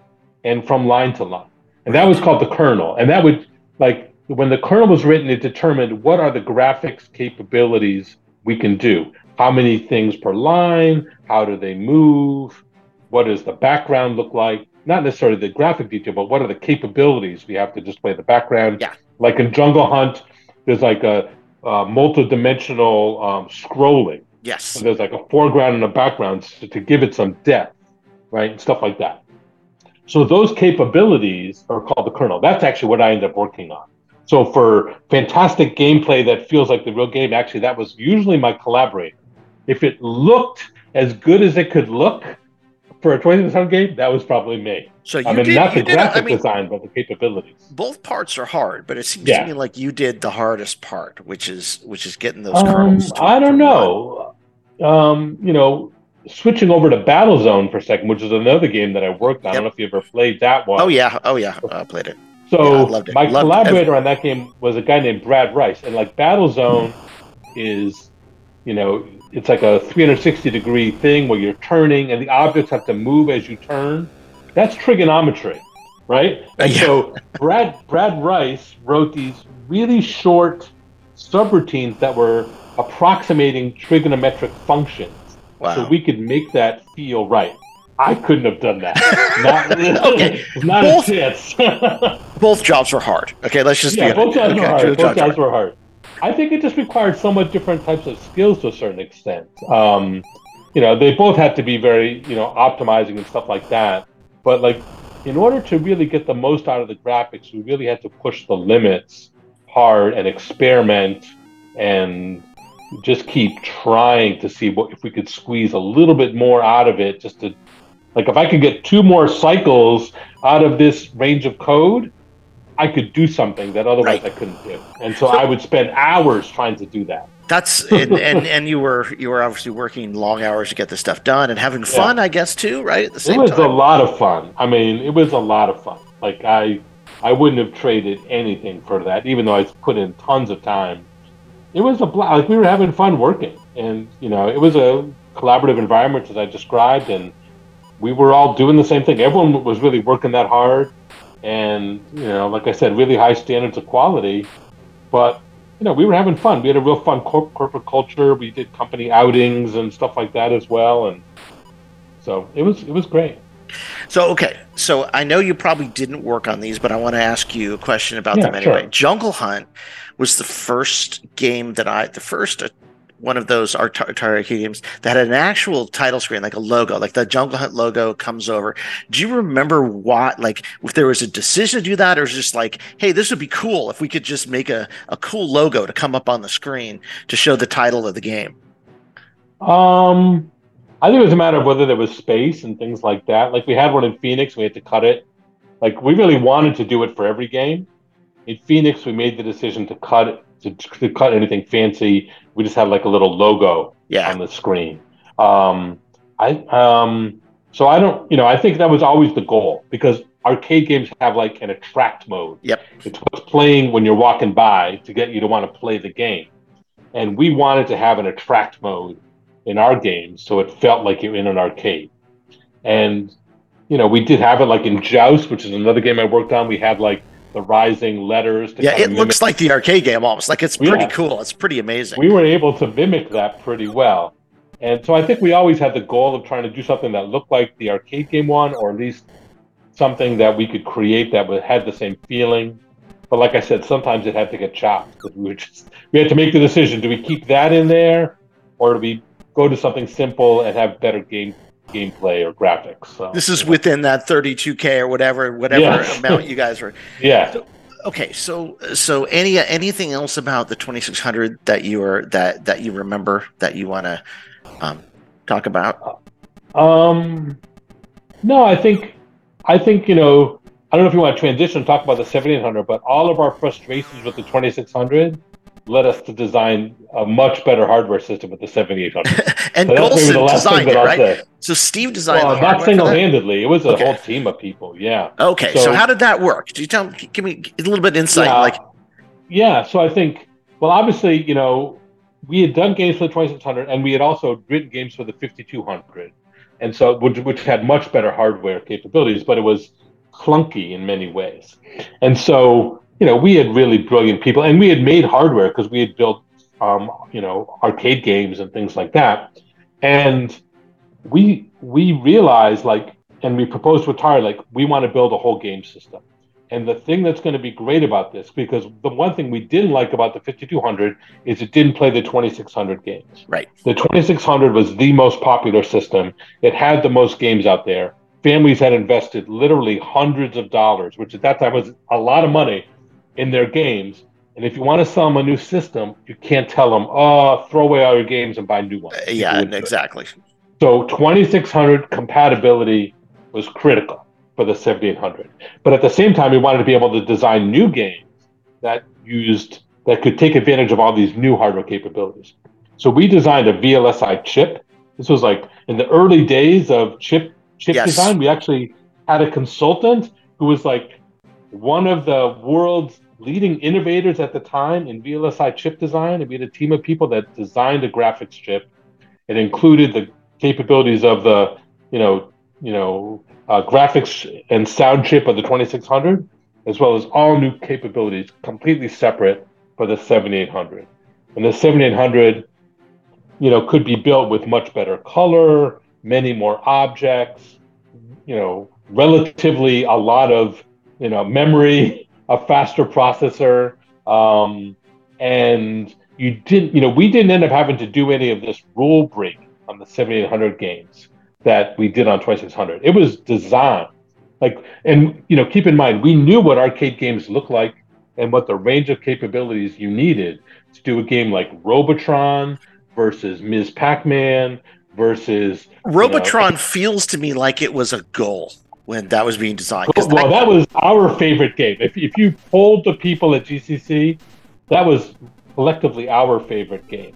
and from line to line. And that was called the kernel. And that would like when the kernel was written, it determined what are the graphics capabilities we can do. How many things per line? How do they move? What does the background look like? Not necessarily the graphic detail, but what are the capabilities we have to display the background? Yeah. Like in Jungle Hunt, there's like a, a multi-dimensional um, scrolling. Yes. So there's like a foreground and a background to, to give it some depth, right? And stuff like that. So those capabilities are called the kernel. That's actually what I end up working on. So for fantastic gameplay that feels like the real game, actually that was usually my collaborator. If it looked as good as it could look for a 2600 game, that was probably me. So you I mean, did. not the graphic I mean, design, but the capabilities. both parts are hard, but it seems Yeah. to me like you did the hardest part, which is which is getting those Um, kernels. I don't know. Um, you know, switching over to Battlezone for a second, which is another game that I worked on. I don't know if you ever played that one. Oh yeah. Oh yeah. I played it. So Yeah, it. my Loved collaborator on that game was a guy named Brad Rice, and like Battlezone is, you know, it's like a 360 degree thing where you're turning and the objects have to move as you turn. That's trigonometry, right? Uh, and Yeah. so Brad Brad Rice wrote these really short subroutines that were approximating trigonometric functions, Wow. so we could make that feel right. I couldn't have done that. Not, Okay. not Both- a chance. both jobs were hard. Okay, let's just yeah, be both jobs okay, were hard. both jobs were jobs were hard. I think it just required somewhat different types of skills to a certain extent. Um, you know, they both had to be very, you know, optimizing and stuff like that. But like, in order to really get the most out of the graphics, we really had to push the limits hard and experiment and just keep trying to see what if we could squeeze a little bit more out of it. Just to like, if I could get two more cycles out of this range of code, I could do something that otherwise Right. I couldn't do. And so, So- I would spend hours trying to do that. That's and, and and you were you were obviously working long hours to get this stuff done and having fun, I guess too, right? At the same It same was a lot of fun. I mean, it was a lot of fun. Like I, I wouldn't have traded anything for that, even though I put in tons of time. It was a bla- like we were having fun working, and you know, it was a collaborative environment as I described, and we were all doing the same thing. Everyone was really working that hard, and you know, like I said, really high standards of quality. But you know, we were having fun. We had a real fun corp- corporate culture. We did company outings and stuff like that as well, and so it was it was great. So okay, so I know you probably didn't work on these, but I want to ask you a question about Yeah, them anyway. sure. Jungle Hunt was the first game that I, the first uh, one of those Atari games that had an actual title screen, like a logo, like the Jungle Hunt logo comes over. Do you remember what, like, if there was a decision to do that, or just like, hey, this would be cool if we could just make a, a cool logo to come up on the screen to show the title of the game? Um, I think it was a matter of whether there was space and things like that. Like we had one in Phoenix, we had to cut it. Like we really wanted to do it for every game. In Phoenix, we made the decision to cut to, to cut anything fancy. We just had like a little logo Yeah. on the screen. Um, I um, so I don't, you know, I think that was always the goal because arcade games have like an attract mode. Yep. It's what's playing when you're walking by to get you to want to play the game. And we wanted to have an attract mode in our games so it felt like you're in an arcade. And you know, we did have it like in Joust, which is another game I worked on. We had like the rising letters. To Yeah, it of looks like the arcade game almost. Like it's pretty Yeah. cool. It's pretty amazing. we were able to mimic that pretty well. And so I think we always had the goal of trying to do something that looked like the arcade game one, or at least something that we could create that would had the same feeling. But like I said, sometimes it had to get chopped because we were just we had to make the decision: do we keep that in there, or do we go to something simple and have better game gameplay or graphics? So this is within that 32k or whatever whatever Yes. amount you guys were. yeah. Okay, so so any anything else about the 2600 that you are that that you remember that you want to um, talk about? Um, no, I think, I think you know, I don't know if you want to transition and talk about the 1700, but all of our frustrations with the 2600 led us to design a much better hardware system with the 7800. and So that's maybe the Golson last thing designed that it, I'll right? say. So Steve designed Well, the not hardware for that? single-handedly. It was a Okay. whole team of people. Yeah. Okay, so, So- how did that work? Do you tell give me a little bit insight? Yeah. Like, yeah. So I think, well, obviously, you know, we had done games for the 2600, and we had also written games for the 5200, and so which, which had much better hardware capabilities, but it was clunky in many ways. And so, you know, we had really brilliant people, and we had made hardware because we had built, um, you know, arcade games and things like that, and we we realized like, and we proposed to Atari like, we want to build a whole game system. And the thing that's going to be great about this, because the one thing we didn't like about the 5200 is it didn't play the 2600 games. Right. The 2600 was the most popular system. It had the most games out there. Families had invested literally hundreds of dollars, which at that time was a lot of money, in their games. And if you want to sell them a new system, you can't tell them, "Oh, throw away all your games and buy new ones." uh, yeah, People would do it. exactly. So 2600 compatibility was critical for the 7800. But at the same time, we wanted to be able to design new games that used that could take advantage of all these new hardware capabilities. So we designed a VLSI chip. This was like in the early days of chip chip Yes. design. We actually had a consultant who was like one of the world's leading innovators at the time in VLSI chip design. And we had a team of people that designed a graphics chip. It included the capabilities of the, you know, you know, uh, graphics and sound chip of the 2600, as well as all new capabilities, completely separate for the 7800. And the 7800, you know, could be built with much better color, many more objects, you know, relatively a lot of, you know, memory, a faster processor, um, and you didn't, you know, we didn't end up having to do any of this rule break on the 7800 games that we did on 2600. It was designed like, and you know, keep in mind, we knew what arcade games looked like and what the range of capabilities you needed to do a game like Robotron versus Ms. Pac-Man versus Robotron feels to me like it was a goal when that was being designed. well, that- that was our favorite game. If, if you polled the people at GCC, that was collectively our favorite game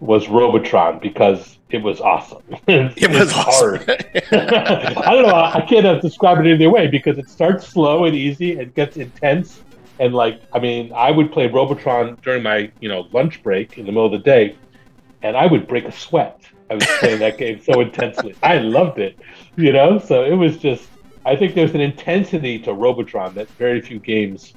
was Robotron because it was awesome. it was awesome. I don't know. I can't describe it any other way because it starts slow and easy and gets intense. And like, I mean, I would play Robotron during my, you know, lunch break in the middle of the day, and I would break a sweat. I was playing that game so intensely. I loved it, you know. So it was just. I think there's an intensity to Robotron that very few games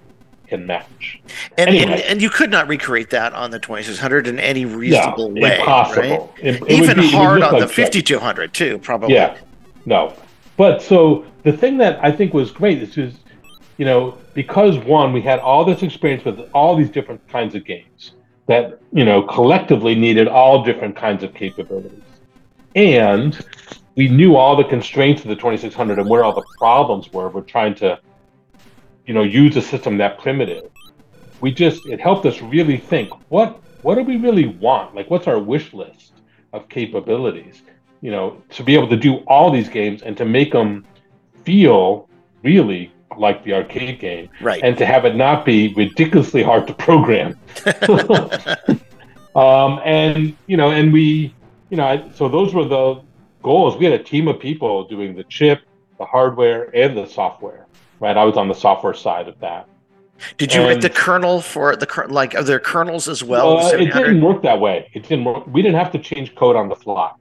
can match. and, Anyway. and and you could not recreate that on the 2600 in any reasonable no, way. impossible. It- it Even be- hard on the like shit. 5200 too, probably. Yeah, no. But so the thing that I think was great is, is, you know, because one, we had all this experience with all these different kinds of games. that you know collectively needed all different kinds of capabilities, and we knew all the constraints of the 2600 and where all the problems were. We're trying to, you know, use a system that primitive. We just it helped us really think what what do we really want? Like, what's our wish list of capabilities? You know, to be able to do all these games and to make them feel really like the arcade game, right? And to have it not be ridiculously hard to program. um, and you know, and we, you know, so those were the goals. We had a team of people doing the chip, the hardware, and the software. Right, I was on the software side of that. Did you and, write the kernel for the? Like, are there kernels as well? Uh, it didn't work that way. It didn't work. We didn't have to change code on the fly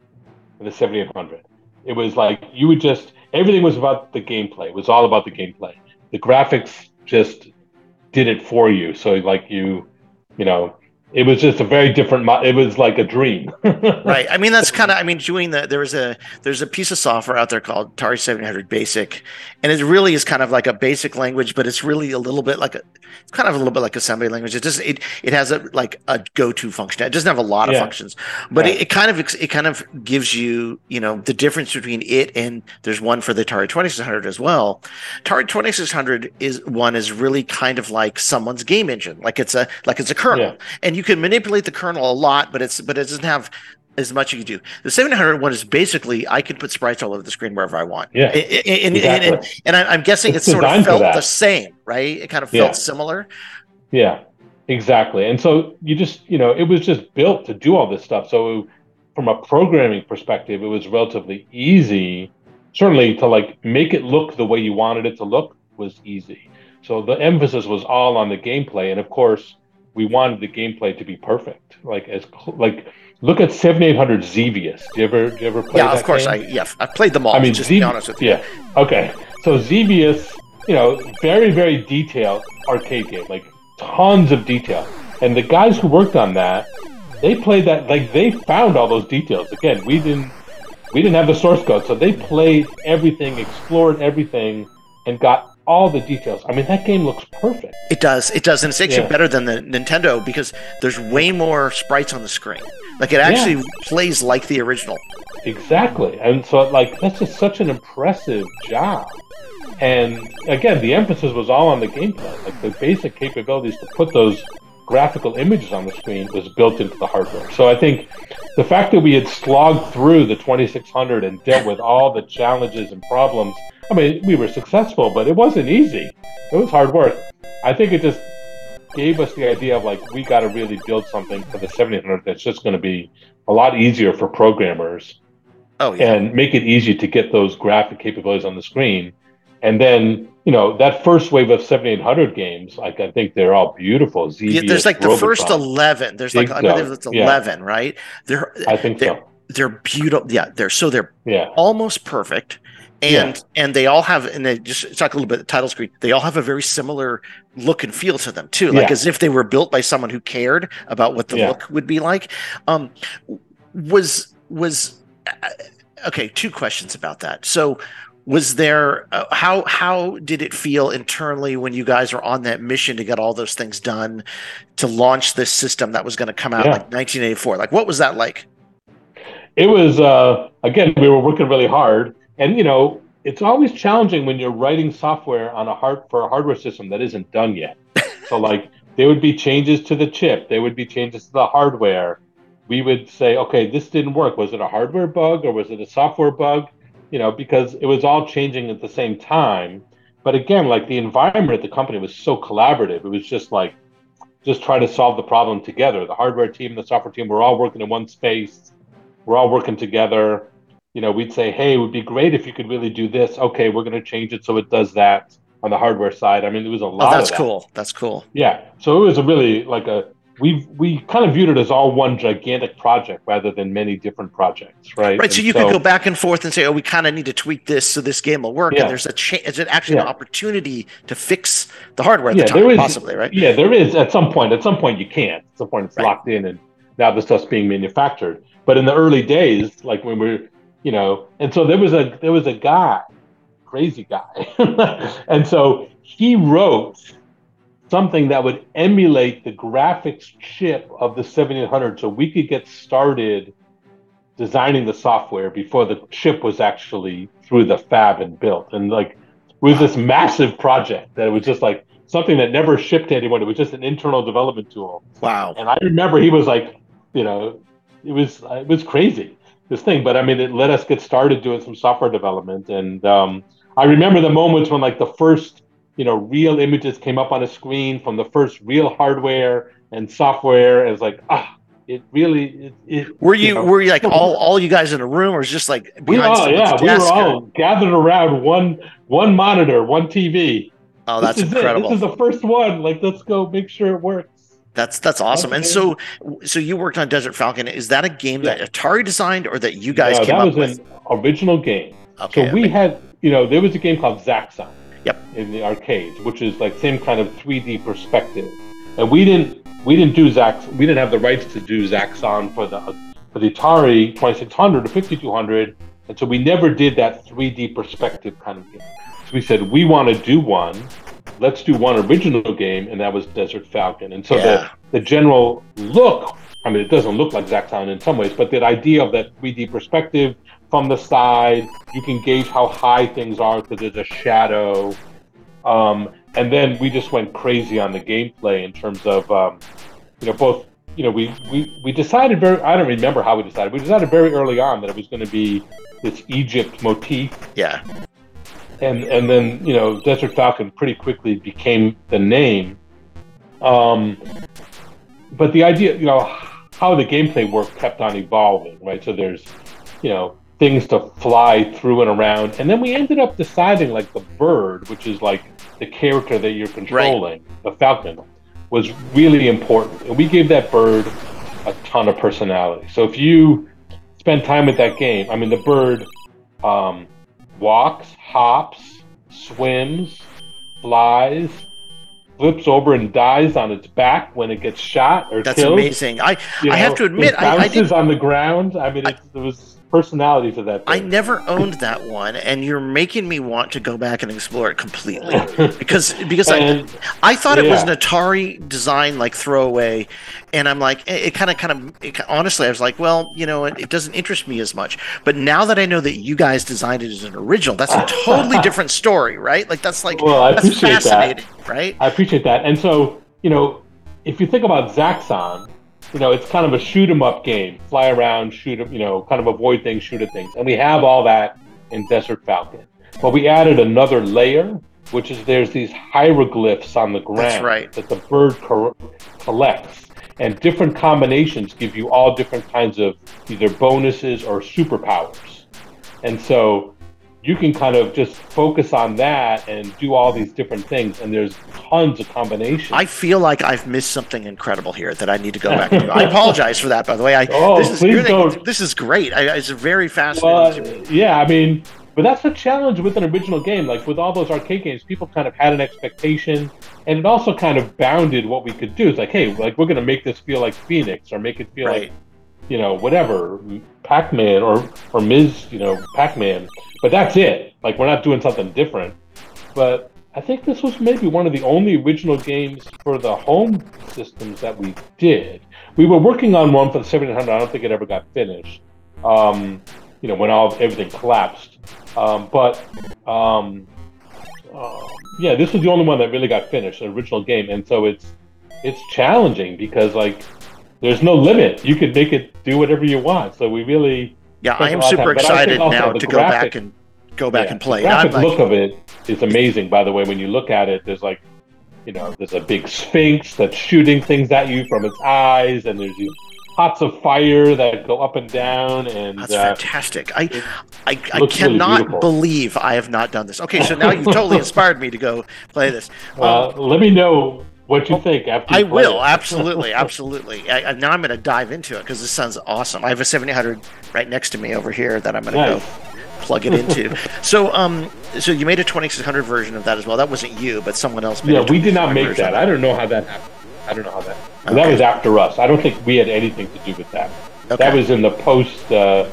in the 7800. It was like you would just everything was about the gameplay. It was all about the gameplay. The graphics just did it for you. So like you, you know, it was just a very different it was like a dream. Right. I mean that's kind of i mean doing the there was a there's a piece of software out there called atari 700 basic and it really is kind of like a basic language but it's really a little bit like a it's kind of a little bit like assembly language. It just it it has a like a go-to function. It doesn't have a lot of yeah. functions but right. it, it, kind of it kind of gives you you know the difference between it and there's one for the atari 2600 as well. Atari 2600 is one is really kind of like someone's game engine. Like it's a like it's a kernel. Yeah. and you you can manipulate the kernel a lot, but it's but it doesn't have as much you can do. The 700 one is basically I can put sprites all over the screen wherever I want. Yeah, and, exactly. and, and, and I'm guessing it's, it's sort of felt the same, right? It kind of felt yeah. similar. Yeah, exactly. And so you just you know it was just built to do all this stuff. So from a programming perspective, it was relatively easy. Certainly to like make it look the way you wanted it to look was easy. So the emphasis was all on the gameplay, and of course we wanted the gameplay to be perfect. Like as like look at 7800 Xevious. Do you ever do you ever play? Yeah, of course. Game? I yeah, I played them all. I mean, just Xe- be honest with you. Yeah. Okay. So Xevious, you know, very very detailed arcade game, like tons of detail. And the guys who worked on that, they played that like they found all those details. Again, we didn't we didn't have the source code, so they played everything, explored everything, and got all the details. I mean, that game looks perfect. It does. It does, and it's actually yeah. better than the Nintendo because there's way more sprites on the screen. Like it actually yeah. plays like the original. Exactly, and so like that's just such an impressive job. And again, the emphasis was all on the gameplay. Like the basic capabilities to put those graphical images on the screen was built into the hardware. So I think the fact that we had slogged through the 2600 and dealt with all the challenges and problems I mean, we were successful, but it wasn't easy. It was hard work. I think it just gave us the idea of like we got to really build something for the 7800 that's just going to be a lot easier for programmers. Oh, yeah. And make it easy to get those graphic capabilities on the screen. And then, you know, that first wave of 7800 games, like I think they're all beautiful. Yeah, there's like the first 11. There's like, I believe it's 11, yeah. right? They're, I think they're, so. They're beautiful. Yeah. They're so they're yeah. almost perfect and yeah. and they all have and they just talk a little bit the title screen they all have a very similar look and feel to them too like as if they were built by someone who cared about what the look would be like um was was uh, okay two questions about that so was there uh, how how did it feel internally when you guys were on that mission to get all those things done to launch this system that was going to come out like 1984 like what was that like it was uh again we were working really hard and you know, it's always challenging when you're writing software on a hard for a hardware system that isn't done yet. so like there would be changes to the chip, there would be changes to the hardware. We would say, okay, this didn't work. Was it a hardware bug or was it a software bug? You know, because it was all changing at the same time. But again, like the environment at the company was so collaborative. It was just like just trying to solve the problem together. The hardware team, the software team, we're all working in one space. We're all working together you know, we'd say, hey, it would be great if you could really do this. Okay, we're going to change it so it does that on the hardware side. I mean, it was a oh, lot. Oh, that's that. cool. That's cool. Yeah. So it was a really like a we we kind of viewed it as all one gigantic project rather than many different projects, right? Right. So you so, could go back and forth and say, oh, we kind of need to tweak this so this game will work. Yeah. And there's a cha- is it actually yeah. an opportunity to fix the hardware at yeah, the there is, possibly, right? Yeah, there is at some point. At some point, you can't. At some point, it's right. locked in, and now the stuff's being manufactured. But in the early days, like when we're you know and so there was a there was a guy crazy guy and so he wrote something that would emulate the graphics chip of the 7800 so we could get started designing the software before the chip was actually through the fab and built. And like it was this massive project that it was just like something that never shipped to anyone. It was just an internal development tool. Wow. And I remember he was like, you know, it was it was crazy this thing, but I mean, it let us get started doing some software development. And um, I remember the moments when like the first, you know, real images came up on a screen from the first real hardware and software. It's like, ah, it really. It, it, were you, you know, were you like all all you guys in a room, or just like we all yeah we were all gathered around one one monitor, one TV. Oh, that's this incredible! It. This is the first one. Like, let's go make sure it works. That's that's awesome. And so so you worked on Desert Falcon. Is that a game Yeah. that Atari designed or that you guys No, came that was an original game. Okay. so we had, you know, there was a game called Zaxxon. Yep. In the arcades, which is like same kind of 3D perspective, and we didn't we didn't do Zax we didn't have the rights to do Zaxxon for the for the Atari 2600 or 5200, and so we never did that 3D perspective kind of game. So we said we want to do one. Let's do one original game, and that was Desert Falcon. And so Yeah. the the general look. I mean, it doesn't look like Zaxxon in some ways, but the idea of that 3D perspective from the side, you can gauge how high things are because there's a shadow. Um, and then we just went crazy on the gameplay in terms of, um, you know, both. You know, we, we we decided very. I don't remember how we decided. We decided very early on that it was going to be this Egypt motif, yeah. and and then you know, Desert Falcon pretty quickly became the name. Um, but the idea, you know, how the gameplay worked kept on evolving, right? So there's, you know, things to fly through and around, and then we ended up deciding like the bird, which is like the character that you're controlling, the falcon, was really important, and we gave that bird a ton of personality. So if you spend time with that game, I mean, the bird um, walks, hops, swims, flies, flips over and dies on its back when it gets shot or That's killed. amazing. I You I have to admit, it I, I bounces did on the ground. I mean, it's, there was personality to that. I never owned that one, and you're making me want to go back and explore it completely because because I, and I thought it was an Atari design like throwaway, and I'm like, it kind of, kind of, honestly, I was like, well, you know, it, it doesn't interest me as much. But now that I know that you guys designed it as an original, that's a totally different story, right? Like that's like Well, I that's appreciate that. right? I appreciate that. And so, you know, if you think about Zaxxon, you know, it's kind of a shoot 'em up game. Fly around, shoot 'em, you know, kind of avoid things, shoot at things. And we have all that in Desert Falcon. But we added another layer, which is there's these hieroglyphs on the ground That's right. that the bird cor- collects. And different combinations give you all different kinds of either bonuses or superpowers. And so you can kind of just focus on that and do all these different things. And there's tons of combinations. I feel like I've missed something incredible here that I need to go back. and I apologize for that, by the way. I Oh, this is please don't. this is great. I, it's very fascinating. Well, yeah, I mean, but that's the challenge with an original game. Like with all those arcade games, people kind of had an expectation, and it also kind of bounded what we could do. It's like, hey, like we're going to make this feel like Phoenix, or make it feel Right. like, you know, whatever, Pac-Man or or Ms. You know, Pac-Man. But that's it. Like we're not doing something different. But I think this was maybe one of the only original games for the home systems that we did. We were working on one for the 700. I don't think it ever got finished. Um, you know, when all everything collapsed. Um, but um, uh, yeah, this was the only one that really got finished, an original game, and so it's it's challenging because like there's no limit. You can make it do whatever you want. So we really Yeah, I am super time. But I think excited now to go back and go back yeah, and play. The graphic like, look of it is amazing. By the way, when you look at it, there's like, you know, there's a big sphinx that's shooting things at you from its eyes, and there's these pots of fire that go up and down, and That's uh, fantastic. I, I, I looks really cannot believe I have not done this. Okay, so now you've totally inspired me to go play this. uh, let me know what you think after. You I will it. absolutely, absolutely. I, I, now I'm going to dive into it because this sounds awesome. I have a 7800 right next to me over here that I'm going to go plug it into. so, um, so you made a 2600 version of that as well. That wasn't you, but someone else made. Yeah, we did not make that. I don't know how that happened. I don't know how that. Okay. That was after us. I don't think we had anything to do with that. Okay. That was in the post uh,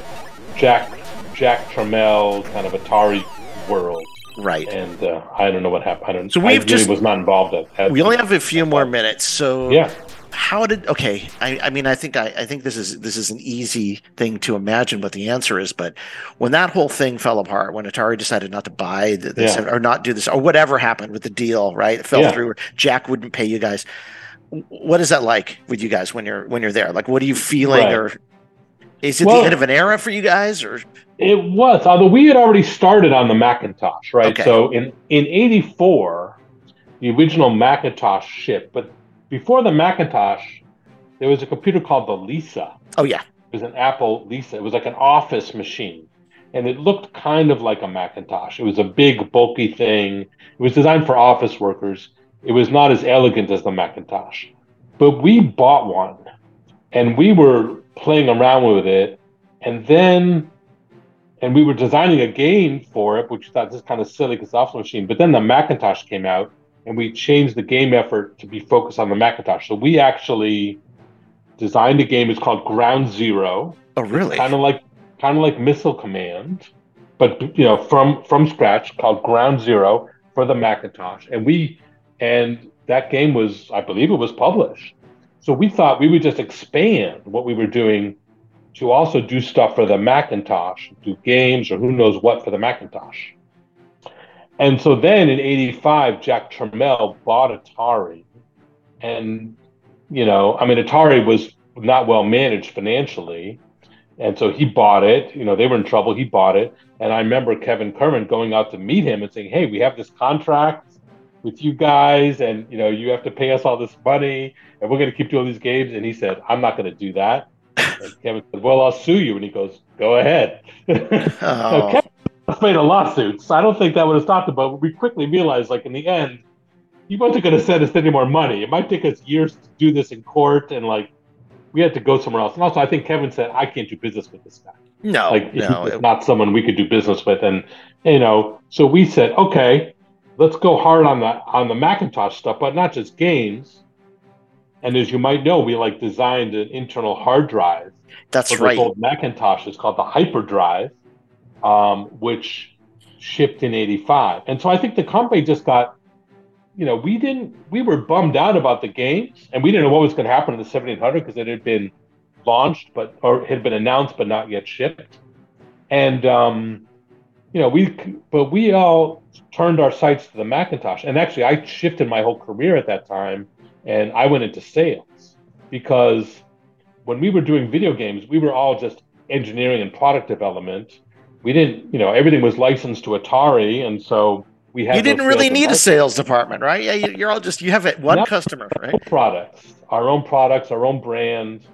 Jack Jack Tramiel kind of Atari world. Right. And uh, I don't know what happened. I don't. So we've really just- was not involved. At, at We only have a few more minutes, so Yeah. how did okay I, I mean i think I, I think this is this is an easy thing to imagine what the answer is but when that whole thing fell apart when atari decided not to buy this Yeah. or not do this or whatever happened with the deal right it fell Yeah. through jack wouldn't pay you guys what is that like with you guys when you're when you're there like what are you feeling Right. or is it Well- the end of an era for you guys or It was, although we had already started on the Macintosh, right? Okay. So in in '84, the original Macintosh shipped, but before the Macintosh, there was a computer called the Lisa. oh yeah It was an Apple Lisa. It was like an office machine, and it looked kind of like a Macintosh. It was a big, bulky thing. It was designed for office workers. It was not as elegant as the Macintosh, but we bought one, and we were playing around with it, and then and we were designing a game for it, which we thought this is kind of silly because it's an office machine. But then the Macintosh came out, and we changed the game effort to be focused on the Macintosh. So we actually designed a game. It's called Ground Zero oh really kind of like kind of like Missile Command, but you know from from scratch called Ground Zero for the Macintosh, and we and that game was I believe it was published. So we thought we would just expand what we were doing to also do stuff for the Macintosh, do games or who knows what for the Macintosh. And so then in '85, Jack Tramiel bought Atari, and you know, I mean, Atari was not well managed financially, and so he bought it. You know, they were in trouble. He bought it, and I remember Kevin Curran going out to meet him and saying, "Hey, we have this contract with you guys, and you know, you have to pay us all this money, and we're going to keep doing these games." And he said, "I'm not going to do that." And Kevin said, "Well, I'll sue you," and he goes, "Go ahead." oh, Kevin made a lawsuit, so I don't think that would have stopped him. But we quickly realized, like in the end, he wasn't going to send us any more money. It might take us years to do this in court, and like we had to go somewhere else. And also, I think Kevin said, "I can't do business with this guy. no Like, no it's it- not someone we could do business with." And you know, so we said, "Okay, let's go hard on the on the Macintosh stuff, but not just games." And as you might know, we like designed an internal hard drive that's for right old Macintosh. It's called the Hyperdrive, um, which shipped in '85. And so I think the company just got, you know, we didn't, we were bummed out about the games, and we didn't know what was going to happen to the 7800 because it had been launched, but or had been announced but not yet shipped. And um, you know, we, but we all turned our sights to the Macintosh. And actually, I shifted my whole career at that time, and I went into sales because when we were doing video games, we were all just engineering and product development. We didn't, you know, everything was licensed to Atari, and so we had. you didn't really need a sales department right yeah you, you're all just you have one No. customer right products, our own products, our own brand.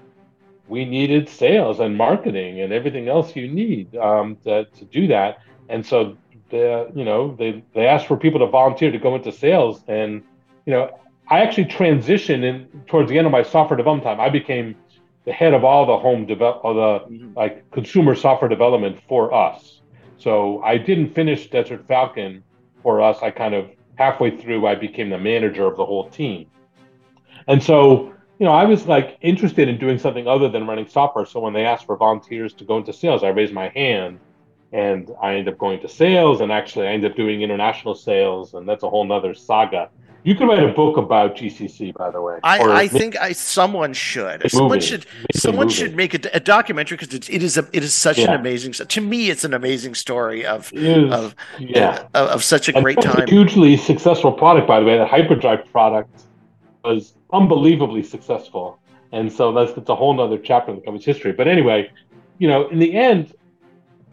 We needed sales and marketing and everything else you need um, to, to do that. And so, the, you know, they, they asked for people to volunteer to go into sales. And, you know, I actually transitioned in towards the end of my software development time. I became the head of all the home develop, or the mm-hmm. like consumer software development for us. So I didn't finish Desert Falcon for us. I kind of halfway through, I became the manager of the whole team. And so, you know, I was like interested in doing something other than running software. So when they asked for volunteers to go into sales, I raised my hand and I ended up going to sales and actually I ended up doing international sales. And that's a whole nother saga. You could write a book about GCC, by the way. I, I think I someone should a someone should Make a someone should make a, a documentary because it, it is a it is such an Yeah. amazing to me it's an amazing story of It is- of yeah. of, of such a And great time A hugely successful product, by the way. The hyperdrive product was unbelievably successful. And so that's, that's a whole nother chapter in the company's history. But anyway, you know, in the end,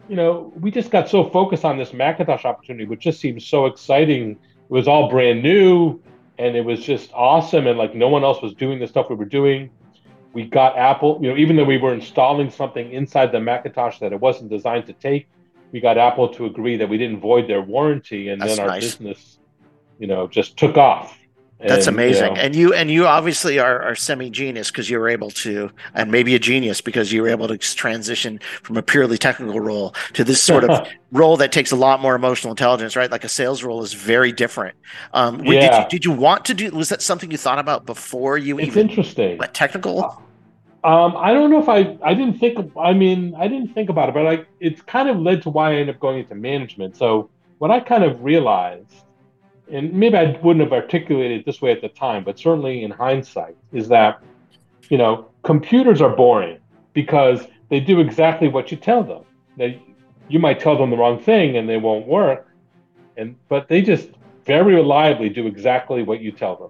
you know, we just got so focused on this Macintosh opportunity, which just seemed so exciting. It was all brand new and it was just awesome. And like no one else was doing the stuff we were doing. We got Apple, you know, even though we were installing something inside the Macintosh that it wasn't designed to take, we got Apple to agree that we didn't void their warranty, and That's then our nice. business, you know, just took off. That's And, you amazing. know, And you and you obviously are, are semi genius because you were able to, and maybe a genius because you were able to transition from a purely technical role to this sort of role that takes a lot more emotional intelligence, right? Like a sales role is very different. Um, w- did, Yeah. you, did you want to do? Was that something you thought about before you it's even interesting. went technical? Um, I don't know if I I didn't think I mean I didn't think about it, but like it's kind of led to why I ended up going into management. So what I kind of realized, and maybe I wouldn't have articulated it this way at the time, but certainly in hindsight, is that you know computers are boring because they do exactly what you tell them. They, you might tell them the wrong thing and they won't work, and but they just very reliably do exactly what you tell them.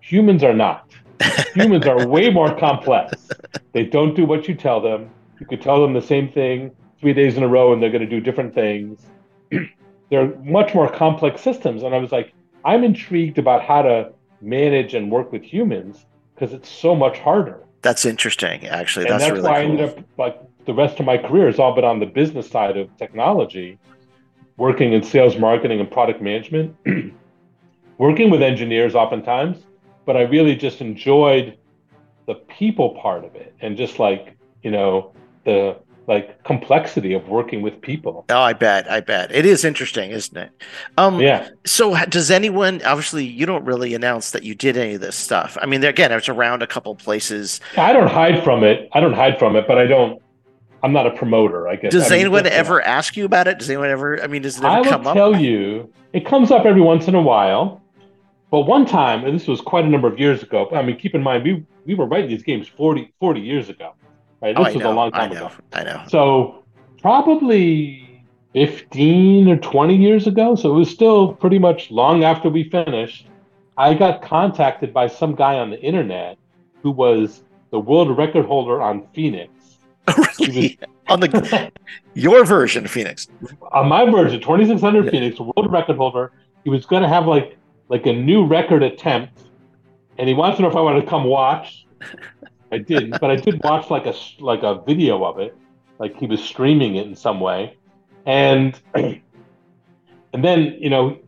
Humans are not. Humans are way more complex. They don't do what you tell them. You could tell them the same thing three days in a row and they're going to do different things. they're much more complex systems. And I was like, I'm intrigued about how to manage and work with humans because it's so much harder. That's interesting, actually. And that's, that's really why cool. I ended up like the rest of my career has all been on the business side of technology, working in sales, marketing, and product management, working with engineers oftentimes. But I really just enjoyed the people part of it and just like you know the like complexity of working with people. Oh, I bet. I bet. It is interesting, isn't it? Um, Yeah. So, does anyone? Obviously, you don't really announce that you did any of this stuff. I mean, again, it's around a couple places. I don't hide from it. I don't hide from it, but I don't. I'm not a promoter. I guess. Does I anyone ever ask you about it? Does anyone ever? I mean, does it I ever will come up? tell you, it comes up every once in a while. But one time, and this was quite a number of years ago. I mean, keep in mind, we we were writing these games 40, 40 years ago. Right? Oh, This I was know. a long I time know. ago. I know. So probably 15 or 20 years ago. So it was still pretty much long after we finished. I got contacted by some guy on the internet who was the world record holder on Phoenix. really? On the your version Phoenix. On my version, 2600 Yeah. Phoenix, world record holder, he was going to have like like a new record attempt, and he wants to know if I want to come watch. I didn't, but I did watch like a like a video of it, like he was streaming it in some way, and and then you know,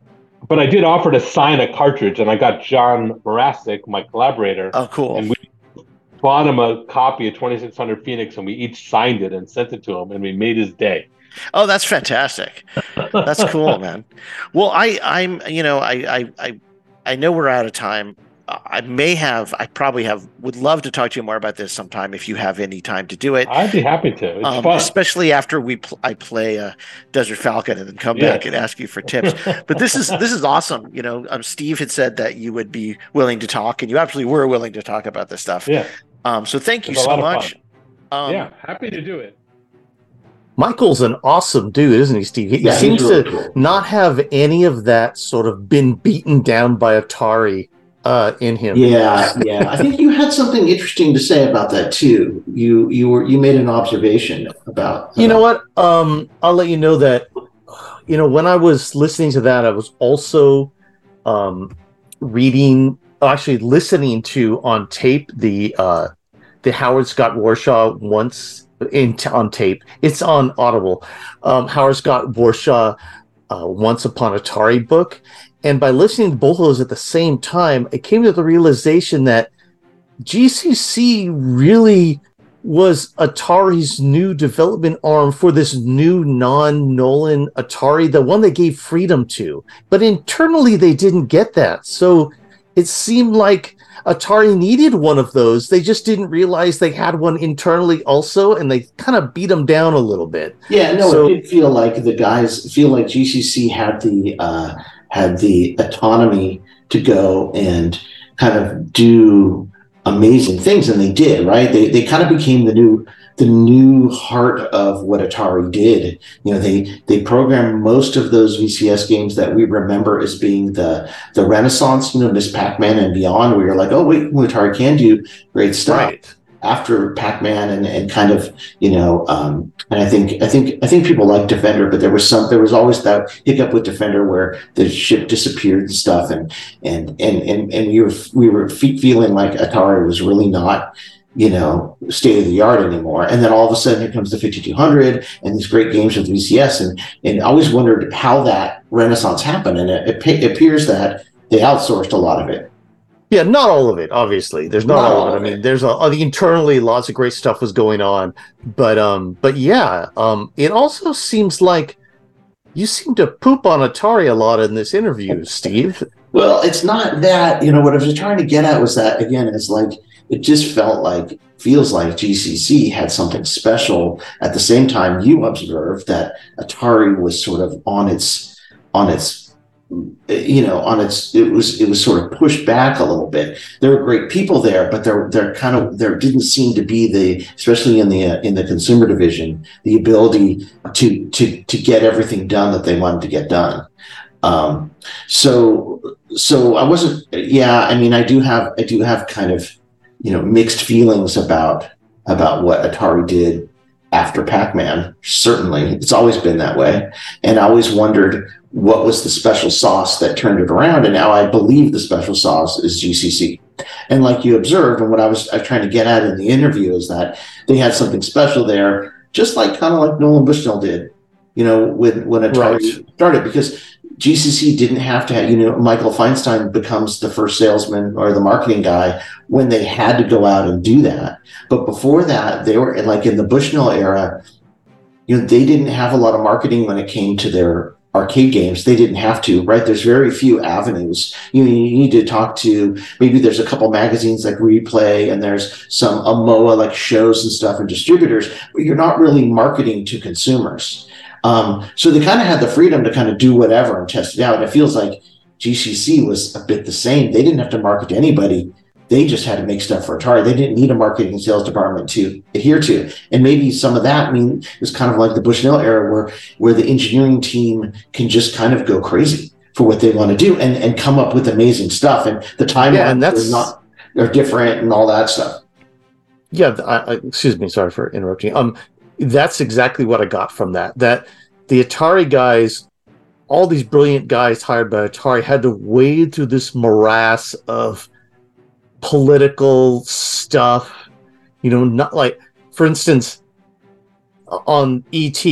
but I did offer to sign a cartridge, and I got John Mracek, my collaborator, Oh, cool. and we bought him a copy of 2600 Phoenix, and we each signed it and sent it to him, and we made his day. Oh, that's fantastic. That's cool, man. Well, I, I'm, you know, I, I, I, I know we're out of time. I may have, I probably have, would love to talk to you more about this sometime if you have any time to do it. I'd be happy to. It's Um, fun. especially after we, pl- I play uh, Desert Falcon and then come Yeah. back and ask you for tips. But this is this is awesome. You know, um, Steve had said that you would be willing to talk, and you absolutely were willing to talk about this stuff. yeah, Um, so thank you It's a so much. Um, yeah, happy to do it. Michael's an awesome dude, isn't he, Steve? He, he Yeah, seems really to cool. not have any of that sort of been beaten down by Atari uh, in him. Yeah, yeah. I think you had something interesting to say about that too. You you were you made an observation about You know what? Um, I'll let you know that. You know, when I was listening to that, I was also um, reading, actually listening to on tape the uh, the Howard Scott Warshaw once in on tape. It's on Audible. Um, Howard Scott Warshaw uh, Once Upon Atari book, and by listening to both of those at the same time, I came to the realization that GCC really was Atari's new development arm for this new non Nolan Atari, the one they gave freedom to. But internally, they didn't get that. So it seemed like Atari needed one of those. They just didn't realize they had one internally also, and they kind of beat them down a little bit. Yeah, no, So- it did feel like the guys feel like GCC had the uh, had the autonomy to go and kind of do amazing things, and they did. Right? They they kind of became the new the new heart of what Atari did. You know, they they programmed most of those VCS games that we remember as being the the Renaissance. You know, Miss Pac Man and beyond. Where you're like, oh wait, Atari can do great stuff after Pac-Man and, and kind of you know um, and I think I think I think people like Defender, but there was some there was always that hiccup with Defender where the ship disappeared and stuff, and and and and and we were we were fe- feeling like Atari was really not you know state of the art anymore, and then all of a sudden here comes the 5200 and these great games with VCS, and and I always wondered how that renaissance happened, and it, it, pa- appears that they outsourced a lot of it. Yeah, not all of it, obviously. There's not, all of it. I mean, there's a, uh, internally lots of great stuff was going on, but um, but yeah, um, it also seems like you seem to poop on Atari a lot in this interview, Steve. Well, it's not that, you know, what I was trying to get at was that again, it's like it just felt like feels like GCC had something special. At the same time, you observed that Atari was sort of on its on its you know on its it was it was sort of pushed back a little bit. There were great people there but there there kind of there didn't seem to be the especially in the uh, in the consumer division the ability to to to get everything done that they wanted to get done. Um so so i wasn't yeah i mean i do have i do have kind of you know mixed feelings about about what atari did after pac-man certainly. It's always been that way. And i always wondered what was the special sauce that turned it around. And now i believe the special sauce is gcc and like you observed and what i was, I was trying to get at in the interview is that they had something special there just like kind of like nolan bushnell did you know when when atari Right. started. Because gcc didn't have to have you know michael feinstein becomes the first salesman or the marketing guy when they had to go out and do that. But before that they were like in the bushnell era you know they didn't have a lot of marketing when it came to their arcade games. They didn't have to right? There's very few avenues. You, you need to talk to maybe there's a couple magazines like replay and there's some amoa like shows and stuff and distributors but you're not really marketing to consumers um, so they kind of had the freedom to kind of do whatever and test it out and it feels like gcc was a bit the same they didn't have to market to anybody they just had to make stuff for Atari. They didn't need a marketing and sales department to adhere to. And maybe some of that I mean is kind of like the Bushnell era where where the engineering team can just kind of go crazy for what they want to do and, and come up with amazing stuff. And the timelines Yeah, and that's- are not are different and all that stuff. Yeah, I, I, excuse me, sorry for interrupting. Um, that's exactly what I got from that. That the Atari guys, all these brilliant guys hired by Atari, had to wade through this morass of political stuff. You know, not like, for instance, on ET,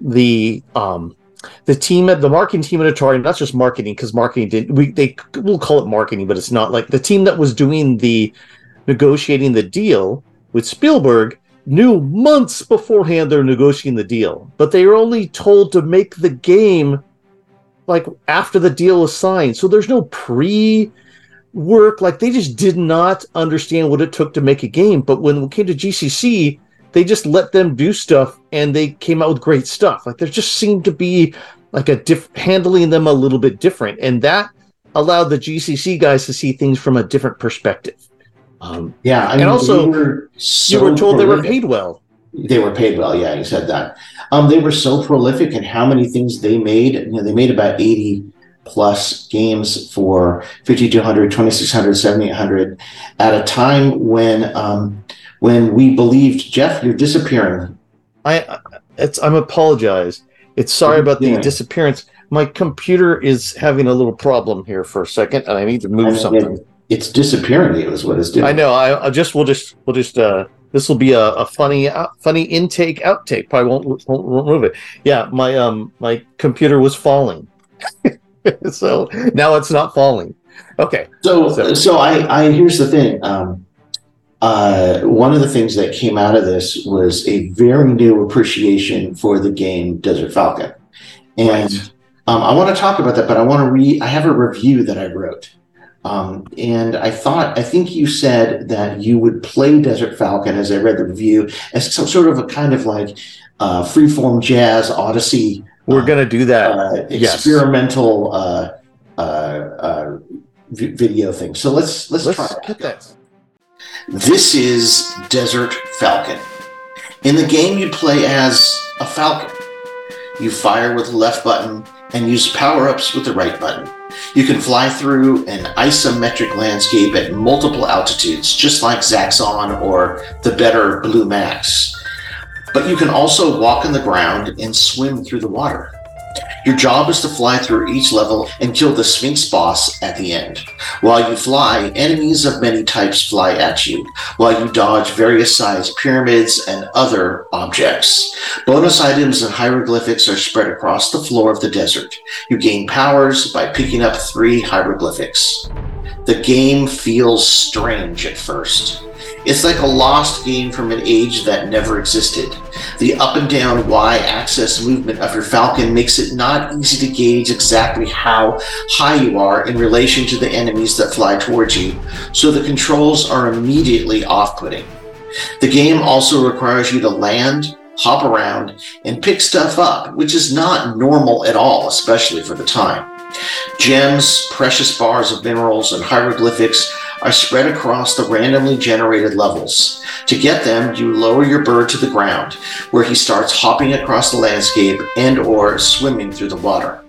the um, the team at the marketing team at Atari, not just marketing because marketing didn't. We they we'll call it marketing, but it's not like the team that was doing the negotiating the deal with Spielberg knew months beforehand they're negotiating the deal, but they were only told to make the game like after the deal is signed. So there's no pre work. Like they just did not understand what it took to make a game. But when it came to GCC, they just let them do stuff and they came out with great stuff. Like there just seemed to be like a diff handling them a little bit different. And that allowed the GCC guys to see things from a different perspective. Um, Yeah, I And mean, also, they were so you were told they were paid well. They were paid well. Yeah, you said that. Um, they were so prolific in how many things they made. You know, they made about 80 plus games for 5200, 2600, 7800 at a time when um, when we believed, Jeff, you're disappearing. I, it's I'm apologize. It's sorry about the Yeah. disappearance. My computer is having a little problem here for a second, and I need to move And something. It- it's disappearing you is what it's doing. I know. I, I just we'll just we'll just uh this will be a, a funny out, funny intake outtake. Probably won't, won't won't move it. Yeah, my um my computer was falling, so now it's not falling. Okay. So, So- so I, I here's the thing. Um, uh, one of the things that came out of this was a very new appreciation for the game Desert Falcon, and Right. um, I want to talk about that. But I want to read. I have a review that I wrote, um, and I thought I think you said that you would play Desert Falcon as I read the review as some sort of a kind of like uh, freeform jazz odyssey We're gonna do that. uh, yes. experimental uh, uh, uh, v- video thing. So let's let's, Let's try. it. get that. This is Desert Falcon. In the game, you play as a falcon. You fire with the left button and use power ups with the right button. You can fly through an isometric landscape at multiple altitudes, just like Zaxxon or the better Blue Max. But you can also walk on the ground and swim through the water. Your job is to fly through each level and kill the Sphinx boss at the end. While you fly, enemies of many types fly at you, while you dodge various sized pyramids and other objects. Bonus items and hieroglyphics are spread across the floor of the desert. You gain powers by picking up three hieroglyphics. The game feels strange at first. It's like a lost game from an age that never existed. The up and down Y axis movement of your Falcon makes it not easy to gauge exactly how high you are in relation to the enemies that fly towards you, so the controls are immediately off putting. The game also requires you to land, hop around, and pick stuff up, which is not normal at all, especially for the time. Gems, precious bars of minerals, and hieroglyphics are spread across the randomly generated levels. To get them, you lower your bird to the ground, where he starts hopping across the landscape and or swimming through the water.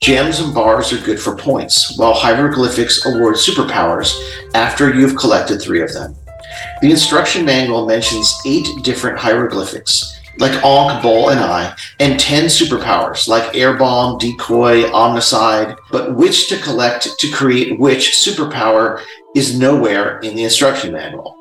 Gems and bars are good for points, while hieroglyphics award superpowers after you've collected three of them. The instruction manual mentions eight different hieroglyphics, like Ankh, Bull, and I, and 10 superpowers, like Air Bomb, Decoy, Omnicide, but which to collect to create which superpower is nowhere in the instruction manual.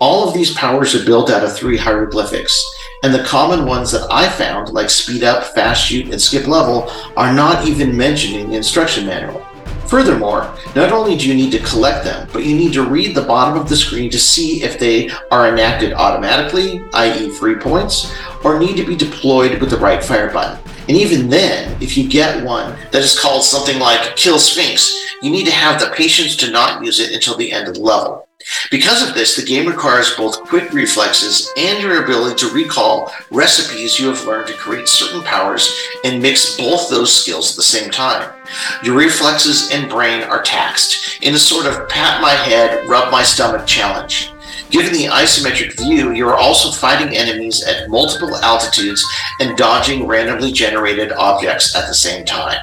All of these powers are built out of three hieroglyphics, and the common ones that I found, like speed up, fast shoot, and skip level, are not even mentioned in the instruction manual. Furthermore, not only do you need to collect them, but you need to read the bottom of the screen to see if they are enacted automatically, i.e., free points, or need to be deployed with the right fire button. And even then, if you get one that is called something like Kill Sphinx, you need to have the patience to not use it until the end of the level. Because of this, the game requires both quick reflexes and your ability to recall recipes you have learned to create certain powers and mix both those skills at the same time. Your reflexes and brain are taxed in a sort of pat my head, rub my stomach challenge. Given the isometric view, you are also fighting enemies at multiple altitudes and dodging randomly generated objects at the same time.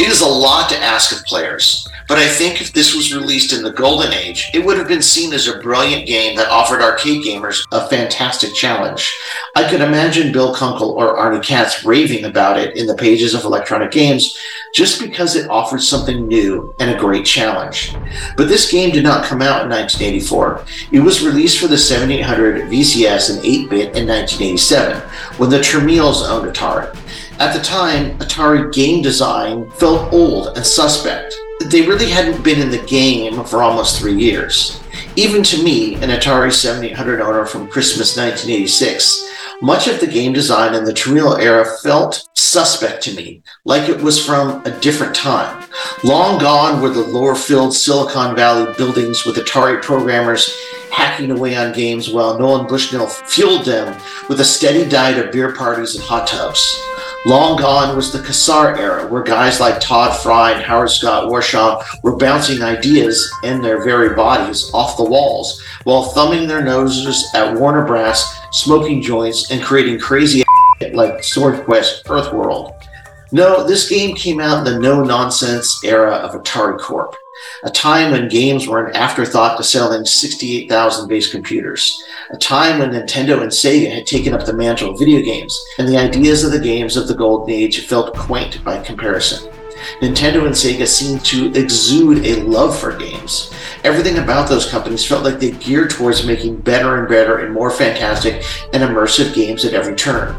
It is a lot to ask of players, but I think if this was released in the golden age, it would have been seen as a brilliant game that offered arcade gamers a fantastic challenge. I could imagine Bill Kunkel or Arnie Katz raving about it in the pages of electronic games just because it offered something new and a great challenge. But this game did not come out in 1984. It was released for the 7800 VCS and 8-bit in 1987 when the Tramiels owned Atari. At the time, Atari game design felt old and suspect they really hadn't been in the game for almost three years. Even to me, an Atari 7800 owner from Christmas 1986, much of the game design in the Tramiel era felt suspect to me, like it was from a different time. Long gone were the lore filled Silicon Valley buildings with Atari programmers hacking away on games while Nolan Bushnell fueled them with a steady diet of beer parties and hot tubs. Long gone was the Kassar era, where guys like Tod Frye and Howard Scott Warshaw were bouncing ideas and their very bodies off the walls while thumbing their noses at Warner Brass, smoking joints, and creating crazy like Sword Quest Earthworld. No, this game came out in the no nonsense era of Atari Corp a time when games were an afterthought to selling 68,000 base computers, a time when Nintendo and Sega had taken up the mantle of video games, and the ideas of the games of the Golden Age felt quaint by comparison. Nintendo and Sega seemed to exude a love for games. Everything about those companies felt like they geared towards making better and better and more fantastic and immersive games at every turn.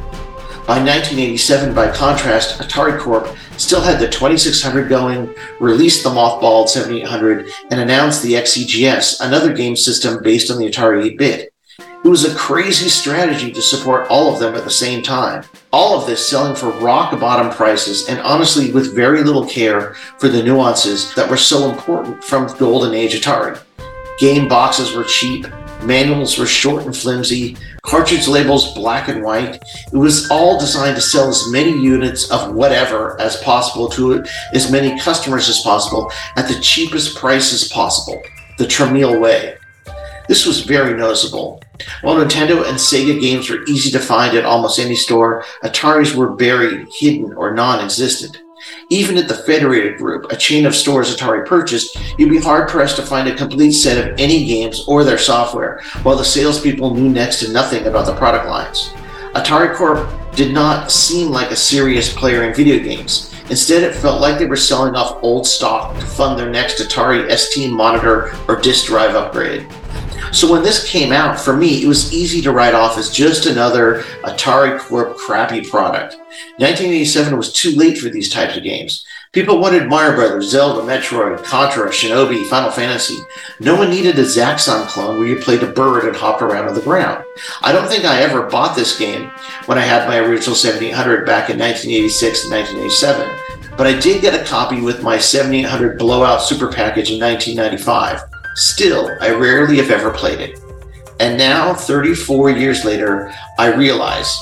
By 1987, by contrast, Atari Corp still had the 2600 going, released the mothballed 7800, and announced the XEGS, another game system based on the Atari 8 bit. It was a crazy strategy to support all of them at the same time. All of this selling for rock bottom prices and honestly with very little care for the nuances that were so important from Golden Age Atari. Game boxes were cheap, Manuals were short and flimsy, cartridge labels black and white. It was all designed to sell as many units of whatever as possible to as many customers as possible at the cheapest prices possible, the Tramiel way. This was very noticeable. While Nintendo and Sega games were easy to find at almost any store, Ataris were buried, hidden, or non existent. Even at the Federated Group, a chain of stores Atari purchased, you'd be hard pressed to find a complete set of any games or their software, while the salespeople knew next to nothing about the product lines. Atari Corp did not seem like a serious player in video games. Instead, it felt like they were selling off old stock to fund their next Atari ST monitor or disk drive upgrade. So when this came out, for me, it was easy to write off as just another Atari Corp crappy product. 1987 was too late for these types of games. People wanted Mario Brothers, Zelda, Metroid, Contra, Shinobi, Final Fantasy. No one needed a Zaxxon clone where you played a bird and hopped around on the ground. I don't think I ever bought this game when I had my original 7800 back in 1986 and 1987, but I did get a copy with my 7800 Blowout Super Package in 1995. Still, I rarely, if ever, played it. And now, 34 years later, I realize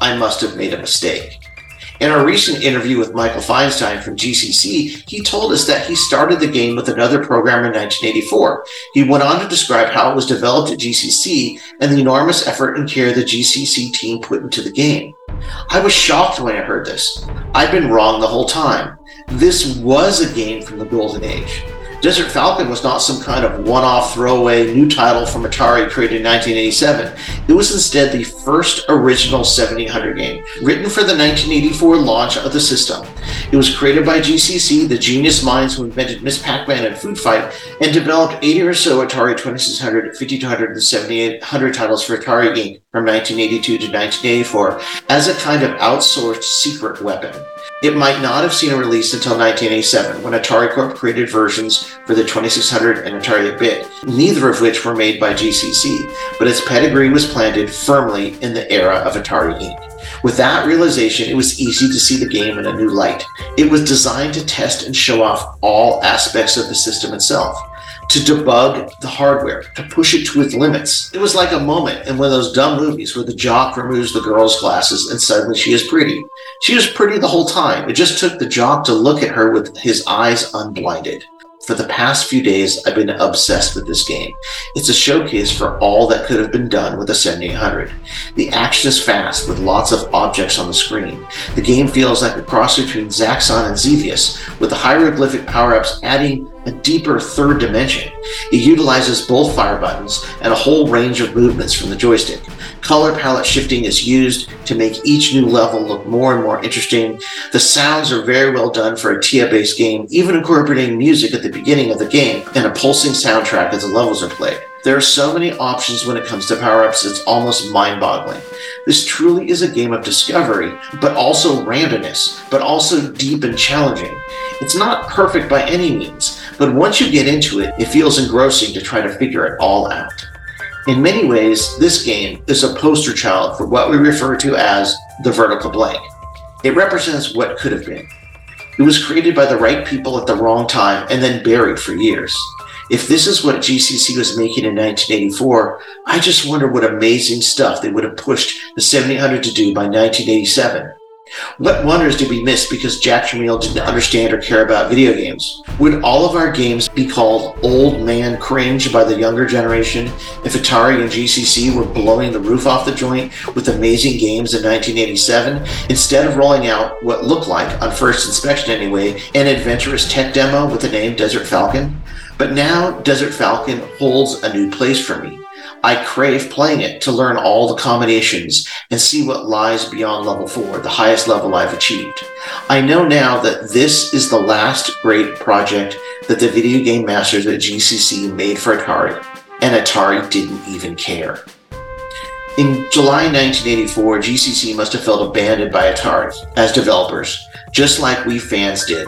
I must have made a mistake. In our recent interview with Michael Feinstein from GCC, he told us that he started the game with another programmer in 1984. He went on to describe how it was developed at GCC and the enormous effort and care the GCC team put into the game. I was shocked when I heard this. I'd been wrong the whole time. This was a game from the golden age. Desert Falcon was not some kind of one off throwaway new title from Atari created in 1987. It was instead the first original 7800 game, written for the 1984 launch of the system. It was created by GCC, the genius minds who invented Miss Pac Man and Food Fight, and developed 80 or so Atari 2600, 5200, and 7800 titles for Atari Inc. from 1982 to 1984 as a kind of outsourced secret weapon. It might not have seen a release until 1987, when Atari Corp created versions for the 2600 and Atari 8-bit, neither of which were made by GCC, but its pedigree was planted firmly in the era of Atari Inc. With that realization, it was easy to see the game in a new light. It was designed to test and show off all aspects of the system itself to debug the hardware, to push it to its limits. It was like a moment in one of those dumb movies where the jock removes the girl's glasses and suddenly she is pretty. She was pretty the whole time. It just took the jock to look at her with his eyes unblinded. For the past few days, I've been obsessed with this game. It's a showcase for all that could have been done with a 7800. The action is fast, with lots of objects on the screen. The game feels like a cross between Zaxxon and Xevious, with the hieroglyphic power-ups adding a deeper third dimension. It utilizes both fire buttons and a whole range of movements from the joystick. Color palette shifting is used to make each new level look more and more interesting. The sounds are very well done for a TIA-based game, even incorporating music at the beginning of the game and a pulsing soundtrack as the levels are played. There are so many options when it comes to power-ups, it's almost mind-boggling. This truly is a game of discovery, but also randomness, but also deep and challenging. It's not perfect by any means, but once you get into it, it feels engrossing to try to figure it all out. In many ways, this game is a poster child for what we refer to as the vertical blank. It represents what could have been. It was created by the right people at the wrong time and then buried for years. If this is what GCC was making in 1984, I just wonder what amazing stuff they would have pushed the 7800 to do by 1987. What wonders did we miss because Jack Tramiel didn't understand or care about video games? Would all of our games be called old man cringe by the younger generation if Atari and GCC were blowing the roof off the joint with amazing games in 1987 instead of rolling out what looked like, on first inspection anyway, an adventurous tech demo with the name Desert Falcon? But now Desert Falcon holds a new place for me. I crave playing it to learn all the combinations and see what lies beyond level 4, the highest level I've achieved. I know now that this is the last great project that the video game masters at GCC made for Atari, and Atari didn't even care. In July 1984, GCC must have felt abandoned by Atari as developers, just like we fans did.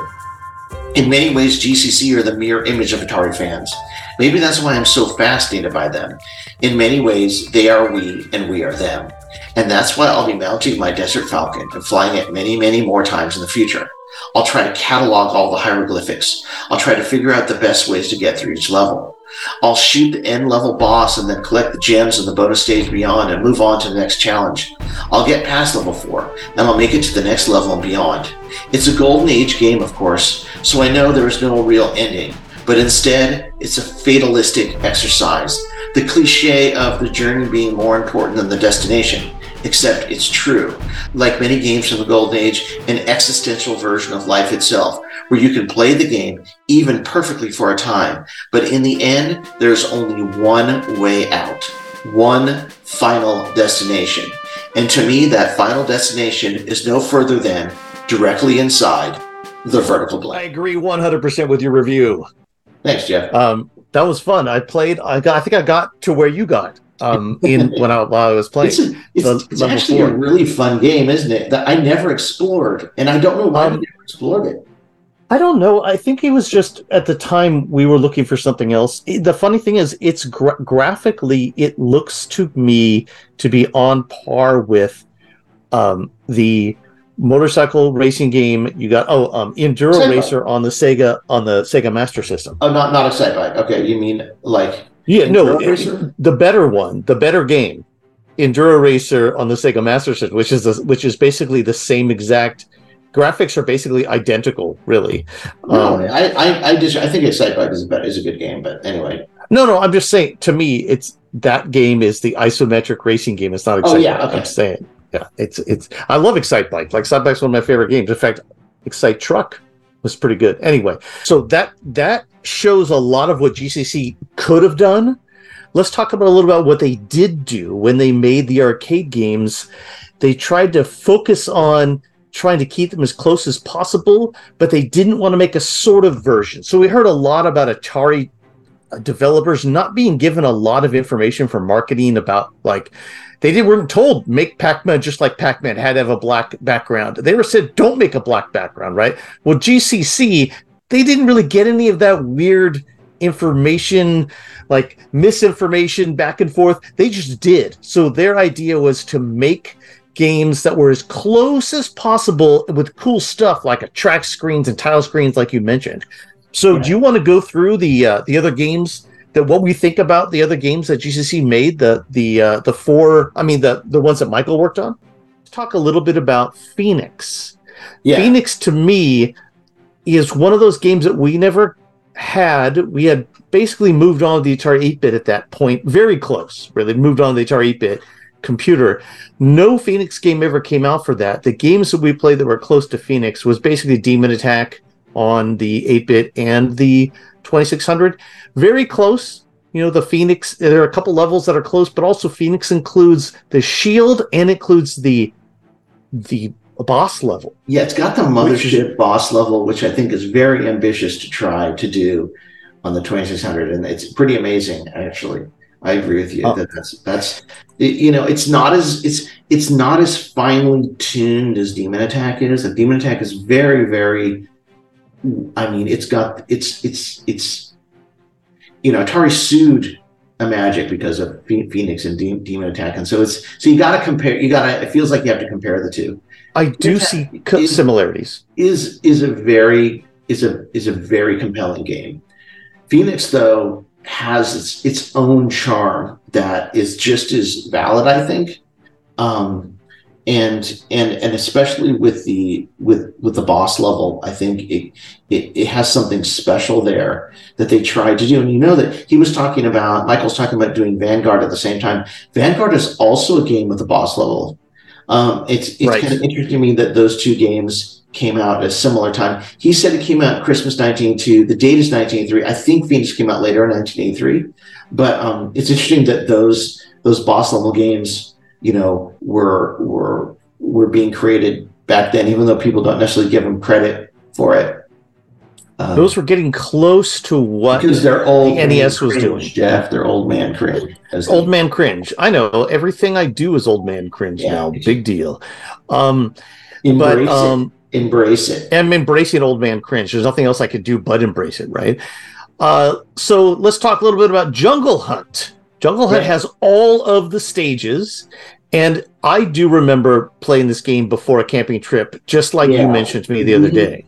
In many ways, GCC are the mirror image of Atari fans. Maybe that's why I'm so fascinated by them. In many ways, they are we and we are them. And that's why I'll be mounting my Desert Falcon and flying it many, many more times in the future. I'll try to catalog all the hieroglyphics. I'll try to figure out the best ways to get through each level. I'll shoot the end level boss and then collect the gems in the bonus stage beyond and move on to the next challenge. I'll get past level 4 and I'll make it to the next level and beyond. It's a golden age game, of course, so I know there is no real ending, but instead, it's a fatalistic exercise. The cliche of the journey being more important than the destination, except it's true. Like many games from the Golden Age, an existential version of life itself, where you can play the game even perfectly for a time, but in the end, there's only one way out, one final destination. And to me, that final destination is no further than directly inside the vertical blank. I agree 100% with your review. Thanks, Jeff. Um, that was fun. I played. I got. I think I got to where you got. Um, in when I while I was playing. It's, a, it's, the it's actually four. a really fun game, isn't it? That I never explored, and I don't know why Um, I never explored it. I don't know. I think it was just at the time we were looking for something else. The funny thing is, it's gra- graphically, it looks to me to be on par with um, the motorcycle racing game you got. Oh, um, Enduro Sega. Racer on the Sega on the Sega Master System. Oh, not not Excitebike. Okay, you mean like Yeah, no, Racer? the better one, the better game, Enduro Racer on the Sega Master System, which is the, which is basically the same exact graphics are basically identical, really. No, Um, I, I, I just, I think Excitebike is a better, is a good game, but anyway. no, no, I'm just saying. To me, it's that game is the isometric racing game. It's not exactly Oh, yeah, Bike. okay. I'm saying, yeah, it's it's. I love Excite Bike. Like Excite Bike's one of my favorite games. In fact, Excite Truck was pretty good. Anyway, so that that shows a lot of what GCC could have done. Let's talk about a little about what they did do when they made the arcade games. They tried to focus on trying to keep them as close as possible, but they didn't want to make a sort of version. So we heard a lot about Atari uh, developers not being given a lot of information for marketing about like they didn't weren't told make Pac-Man just like Pac-Man had to have a black background. They were said don't make a black background, right? Well, GCC they didn't really get any of that weird information like misinformation back and forth. They just did. So their idea was to make games that were as close as possible with cool stuff like a track screens and tile screens like you mentioned. So do you want to go through the uh, the other games that what we think about the other games that GCC made the the uh, the four I mean the the ones that Michael worked on? Let's talk a little bit about Phoenix. Yeah. Phoenix to me is one of those games that we never had. We had basically moved on to the Atari 8 bit at that point, very close, really moved on to the Atari 8 bit computer. No Phoenix game ever came out for that. The games that we played that were close to Phoenix was basically Demon Attack on the 8 bit and the 2600. Very close. You know, the Phoenix, there are a couple levels that are close, but also Phoenix includes the shield and includes the the boss level. Yeah, it's got the mothership boss level, which I think is very ambitious to try to do on the 2600, and it's pretty amazing. Actually, I agree with you Oh. that that's that's you know it's not as it's it's not as finely tuned as Demon Attack is. And Demon Attack is very very. I mean, it's got it's it's it's you know Atari sued Imagic because of Phoenix and De- Demon Attack, and so it's so you got to compare. You got to. It feels like you have to compare the two I do Yeah, see co- is- similarities. is is a very is a is a very compelling game. Phoenix though has its its own charm that is just as valid, I think. Um, and and and especially with the with with the boss level, I think it, it it has something special there that they tried to do. And you know that he was talking about Michael's talking about doing Vanguard at the same time. Vanguard is also a game with a boss level. Um, it's it's Right. kind of interesting to me that those two games came out at a similar time. He said it came out Christmas 1982. The date is 1983. I think Phoenix came out later in 1983. But um, it's interesting that those those boss level games, you know, were were were being created back then, even though people don't necessarily give them credit for it. Um, Those were getting close to what because they're old. the NES was cringe, doing. Jeff. They're old man cringe. as old they- man cringe. I know everything I do is old man cringe Yeah. now. Big deal. Um, Embrace but um, it. Embrace it. I'm embracing old man cringe. There's nothing else I could do but embrace it, right? Uh, so let's talk a little bit about Jungle Hunt. Jungle Hunt has all of the stages, and I do remember playing this game before a camping trip, just like Yeah. you mentioned to me the other Mhm. day.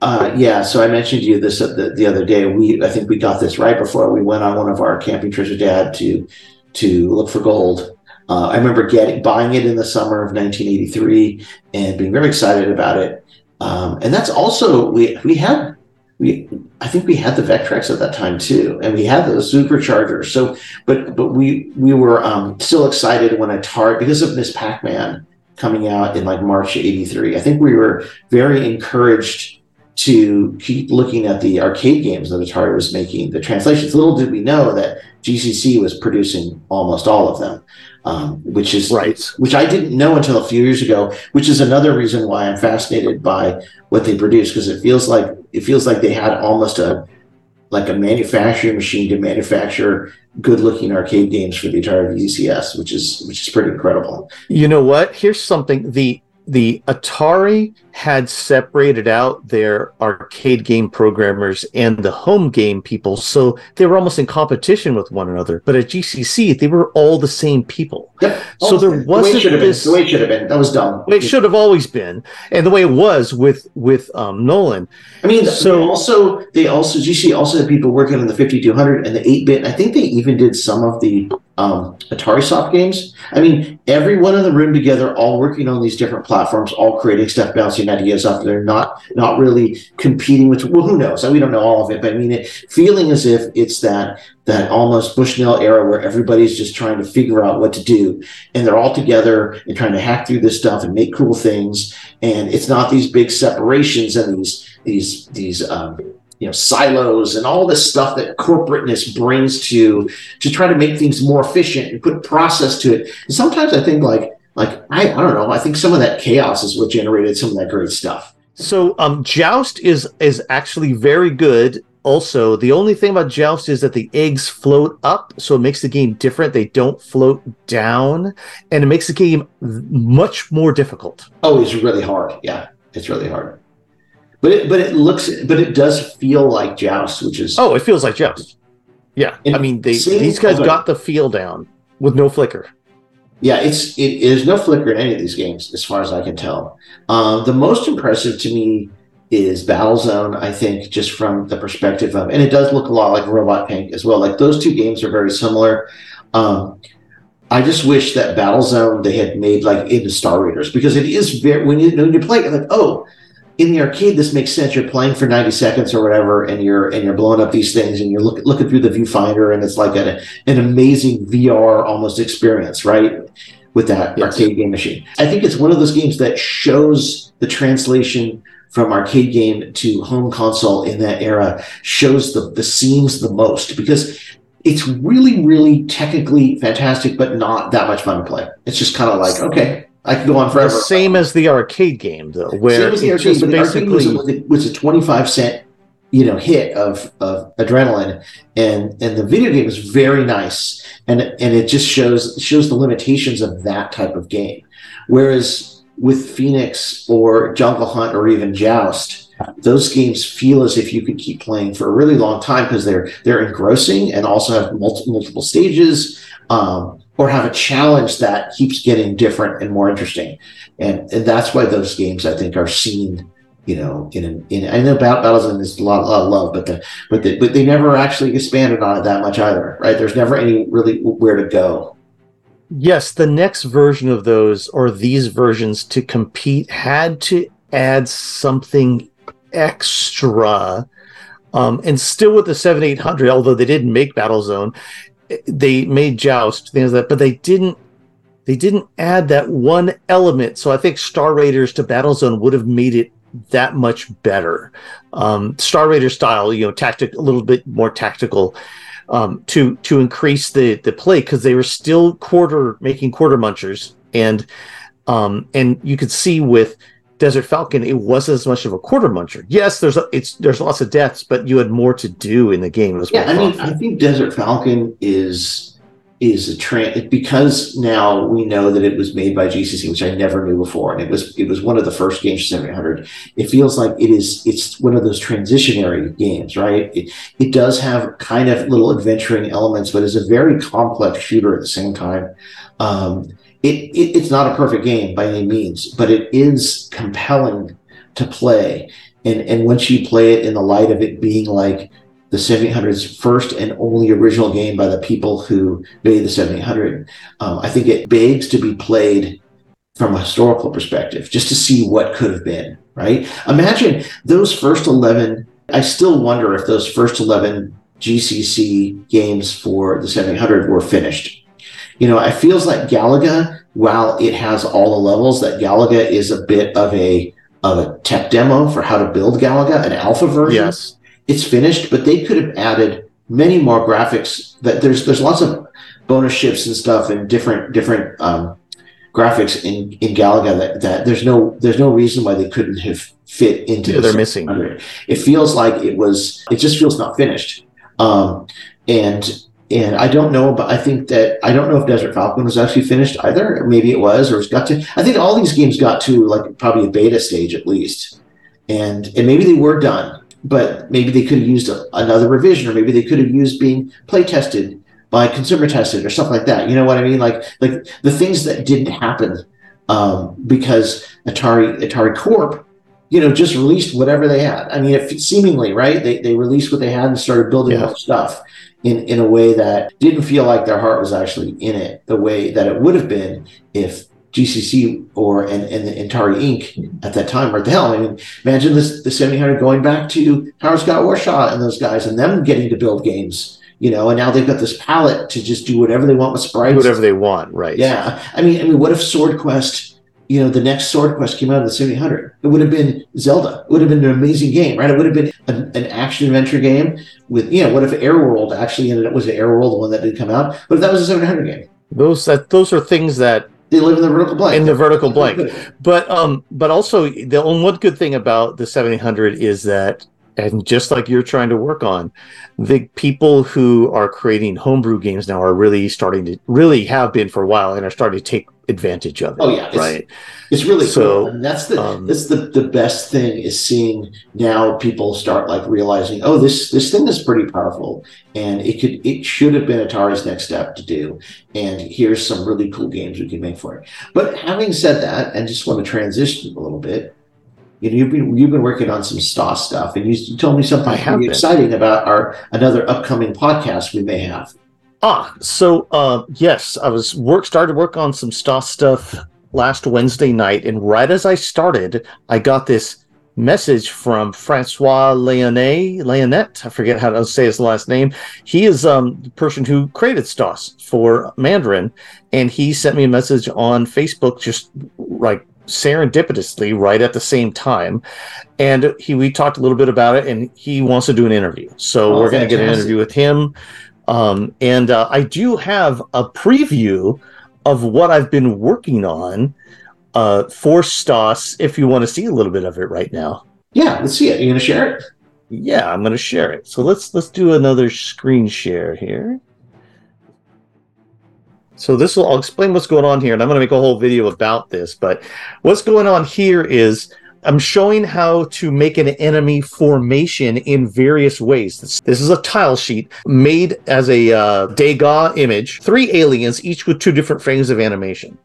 Uh, yeah, so I mentioned to you this uh, the, the other day. We I think we got this right before we went on one of our camping trips with Dad to to look for gold. Uh, I remember getting buying it in the summer of 1983 and being very excited about it. Um, and that's also we we had we I think we had the Vectrex at that time too, and we had the superchargers. So, but but we we were um, still excited when Atari because of Miss Pac-Man coming out in like March '83. I think we were very encouraged to keep looking at the arcade games that Atari was making, the translations. Little did we know that GCC was producing almost all of them, um, which is Right. which I didn't know until a few years ago. Which is another reason why I'm fascinated by what they produce because it feels like it feels like they had almost a like a manufacturing machine to manufacture good-looking arcade games for the Atari VCS, which is which is pretty incredible. You know what? Here's something. The the Atari had separated out their arcade game programmers and the home game people, so they were almost in competition with one another. But at GCC, they were all the same people. Yep. So there the wasn't it should have this- been. The way it should have been. That was dumb. It should have always been, and the way it was with with um, Nolan. I mean, So- so also they also GC also had people working on the 5200 and the 8 bit. I think they even did some of the um, Atari soft games. I mean, everyone in the room together, all working on these different platforms, all creating stuff, bouncing ideas off there, not not really competing with. Well, who knows? We don't know all of it, but I mean, it feeling as if it's that that almost Bushnell era where everybody's just trying to figure out what to do, and they're all together and trying to hack through this stuff and make cool things. And it's not these big separations and these these these um, you know silos and all this stuff that corporateness brings to to try to make things more efficient and put process to it. And sometimes I think like like I, I don't know, I think some of that chaos is what generated some of that great stuff. So um, Joust is is actually very good. Also, the only thing about Joust is that the eggs float up, so it makes the game different. They don't float down, and it makes the game much more difficult. Oh, it's really hard. Yeah, it's really hard. But it but it looks but it does feel like Joust, which is Oh, it feels like Joust. Yeah, I mean they these guys got the feel down with no flicker. Yeah, it's it there's no flicker in any of these games, as far as I can tell. Um, the most impressive to me is Battlezone. I think just from the perspective of, and it does look a lot like Robot Tank as well. Like those two games are very similar. Um, I just wish that Battlezone they had made like into Star Raiders because it is very when you when you play it, like oh. In the arcade, this makes sense. You're playing for 90 seconds or whatever, and you're and you're blowing up these things, and you're look, looking through the viewfinder, and it's like a, an amazing VR almost experience, right? with that Yes. arcade game machine. I think it's one of those games that shows the translation from arcade game to home console in that era shows the the seams the most because it's really really technically fantastic but not that much fun to play. It's just kind of like okay, I go on The same as the arcade game, though, where Same as the it's arcade, but the arcade was, basically a, was a 25 cent you know hit of of adrenaline. And and the video game is very nice. And and it just shows shows the limitations of that type of game. Whereas with phoenix or jungle hunt or even joust those games feel as if you could keep playing for a really long time because they're they're engrossing and also have multiple multiple stages. Um, or have a challenge that keeps getting different and more interesting and and that's why those games i think are seen you know in in i know Bat- battlezone is a lot, lot of love but the but the, but they never actually expanded on it that much either right there's never any really where to go Yes, the next version of those or these versions to compete had to add something extra. Um, and still with the 7800, although they didn't make Battlezone, eh, they made Joust, things like that, but they didn't they didn't add that one element. So I think Star Raiders to Battlezone would have made it that much better. Um, Star Raider style, you know, tactic a little bit more tactical um, to to increase the the play because they were still quarter making quarter munchers and um, and you could see with Desert Falcon it wasn't as much of a quarter muncher. Yes, there's a, it's there's lots of deaths, but you had more to do in the game. It was yeah i mean i think desert falcon is is a trend because now we know that it was made by gcc which i never knew before and it was it was one of the first games for 700 it feels like it is it's one of those transitionary games right it, it does have kind of little adventuring elements but is a very complex shooter at the same time um, it, it it's not a perfect game by any means but it is compelling to play. And and once you play it in the light of it being like the 7800's first and only original game by the people who made the 7800 um, i think it begs to be played from a historical perspective just to see what could have been right? Imagine those first 11 i still wonder if those first 11 gcc games for the 7800 were finished you know it feels like galaga while it has all the levels that galaga is a bit of a of a tech demo for how to build galaga an alpha version yes, it's finished, but they could have added many more graphics. That there's there's lots of bonus ships and stuff and different different um, graphics in in Galaga that, that there's no there's no reason why they couldn't have fit into. Yeah, they're missing. It feels like it was. It just feels not finished. Um, and and I don't know, but I think that I don't know if Desert Falcon was actually finished either. Maybe it was, or it's got to. I think all these games got to like probably a beta stage at least, and and maybe they were done, but maybe they could have used a, another revision, or maybe they could have used being play tested by consumer tested or stuff like that. You know what I mean? Like like the things that didn't happen um, because Atari Atari Corp, you know, just released whatever they had. I mean, if seemingly right, they they released what they had and started building Yeah. stuff in in a way that didn't feel like their heart was actually in it, the way that it would have been if GCC or and, and Atari Inc. at that time were at the helm. I mean, imagine this the 700 going back to Howard Scott Warshaw and those guys and them getting to build games. You know, and now they've got this palette to just do whatever they want with sprites. whatever they want, right? Yeah, I mean, I mean, what if Sword Quest? You know, the next Sword Quest came out of the 700. It would have been Zelda. It would have been an amazing game, right? It would have been an, an action adventure game with, you know, what if Airworld actually ended up was Airworld the one that did come out? But if that was a 700 game? Those that those are things that They live in the vertical blank. in the vertical blank. But um, but also the only one good thing about the 700 is that, and just like you're trying to work on, the people who are creating homebrew games now are really starting to really have been for a while and are starting to take advantage of it. Oh, yeah, right. It's really So, cool. And that's the um, that's the, the best thing is seeing now people start like realizing, oh, this this thing is pretty powerful and it could it should have been Atari's next step to do. And here's some really cool games we can make for it. But having said that, and just want to transition a little bit, you know, you've been you've been working on some STOS stuff, and you, you told me something I have exciting about our another upcoming podcast we may have. Ah, so uh, yes, I was work started work on some STOS stuff last Wednesday night, and right as I started, I got this message from Francois Lionet. Leonet, I forget how to say his last name. He is um, the person who created STOS for Mandarin, and he sent me a message on Facebook, just like serendipitously, right at the same time. And he we talked a little bit about it, and he wants to do an interview. So Oh, we're going to get an interview with him. Um, and uh, I do have a preview of what I've been working on uh, for STOS. If you want to see a little bit of it right now, Yeah, let's see it. You gonna share it? yeah, I'm going to share it. So let's let's do another screen share here. So this will I'll explain what's going on here, and I'm going to make a whole video about this. But what's going on here is I'm showing how to make an enemy formation in various ways. This, this is a tile sheet made as a uh, Degas image, three aliens, each with two different frames of animation.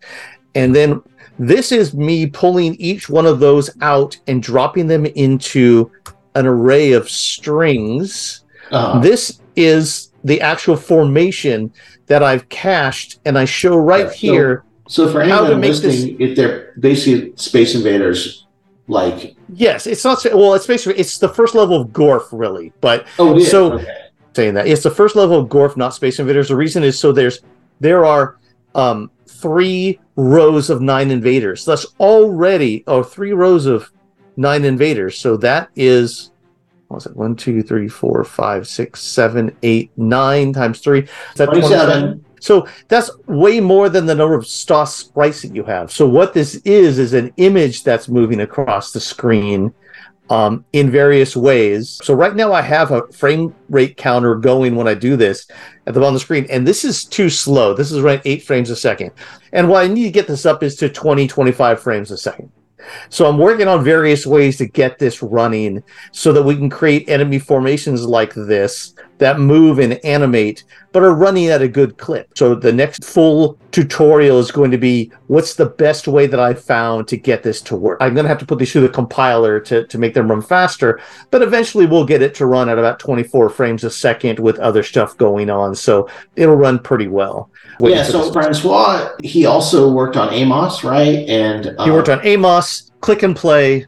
And then this is me pulling each one of those out and dropping them into an array of strings. Uh, This is the actual formation that I've cached, and I show right Yeah, so- here. So for How to make listening, if they're basically Space Invaders, like Yes, it's not well. It's basically it's the first level of Gorf, really. But oh, yeah, So- okay. saying that it's the first level of Gorf, not Space Invaders. The reason is so there's there are um, three rows of nine invaders. That's already or three rows of nine invaders. So that is what was it? One, two, three, four, five, six, seven, eight, nine times three. Is that 27. 27? So that's way more than the number of STOS sprites that you have. So what this is is an image that's moving across the screen um, in various ways. So right now I have a frame rate counter going when I do this at the bottom of the screen, and this is too slow. This is right eight frames a second. And what I need to get this up is to 20, 25 frames a second. So I'm working on various ways to get this running so that we can create enemy formations like this that move and animate, but are running at a good clip. So the next full tutorial is going to be what's the best way that I found to get this to work. I'm going to have to put these through the compiler to, to make them run faster, but eventually we'll get it to run at about 24 frames a second with other stuff going on. So it'll run pretty well. Yeah. So Francois, he also worked on Amos, right? And he uh, worked on Amos, Click and Play,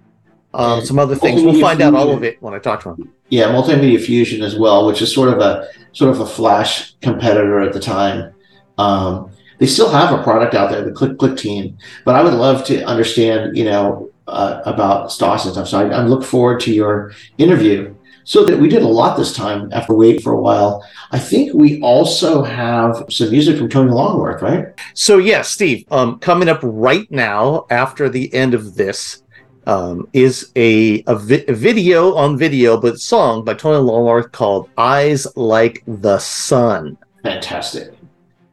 um, some other things. We'll find out all of it when I talk to him. yeah, Multimedia Fusion as well, which is sort of a sort of a Flash competitor at the time. Um, they still have a product out there, the Click Click team, but I would love to understand, you know, uh, about STOS and stuff. So I, I look forward to your interview. So that we did a lot this time after waiting for a while. I think we also have some music from Tony Longworth, right? So yeah, Steve, um, coming up right now after the end of this um, is a, a, vi- a video on video, but song by Tony Longworth called "Eyes Like the Sun." Fantastic.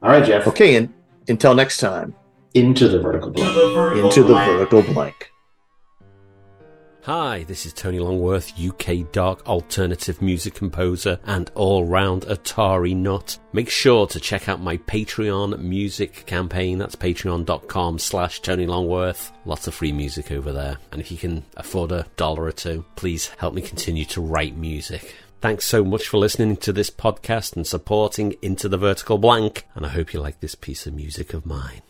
All right, Jeff. Okay, and until next time, Into the vertical blank. into the vertical blank. Hi, this is Tony Longworth, UK dark alternative music composer and all round Atari nut. Make sure to check out my Patreon music campaign. That's patreon.com slash Tony Longworth. Lots of free music over there. And if you can afford a dollar or two, please help me continue to write music. Thanks so much for listening to this podcast and supporting Into the Vertical Blank. And I hope you like this piece of music of mine.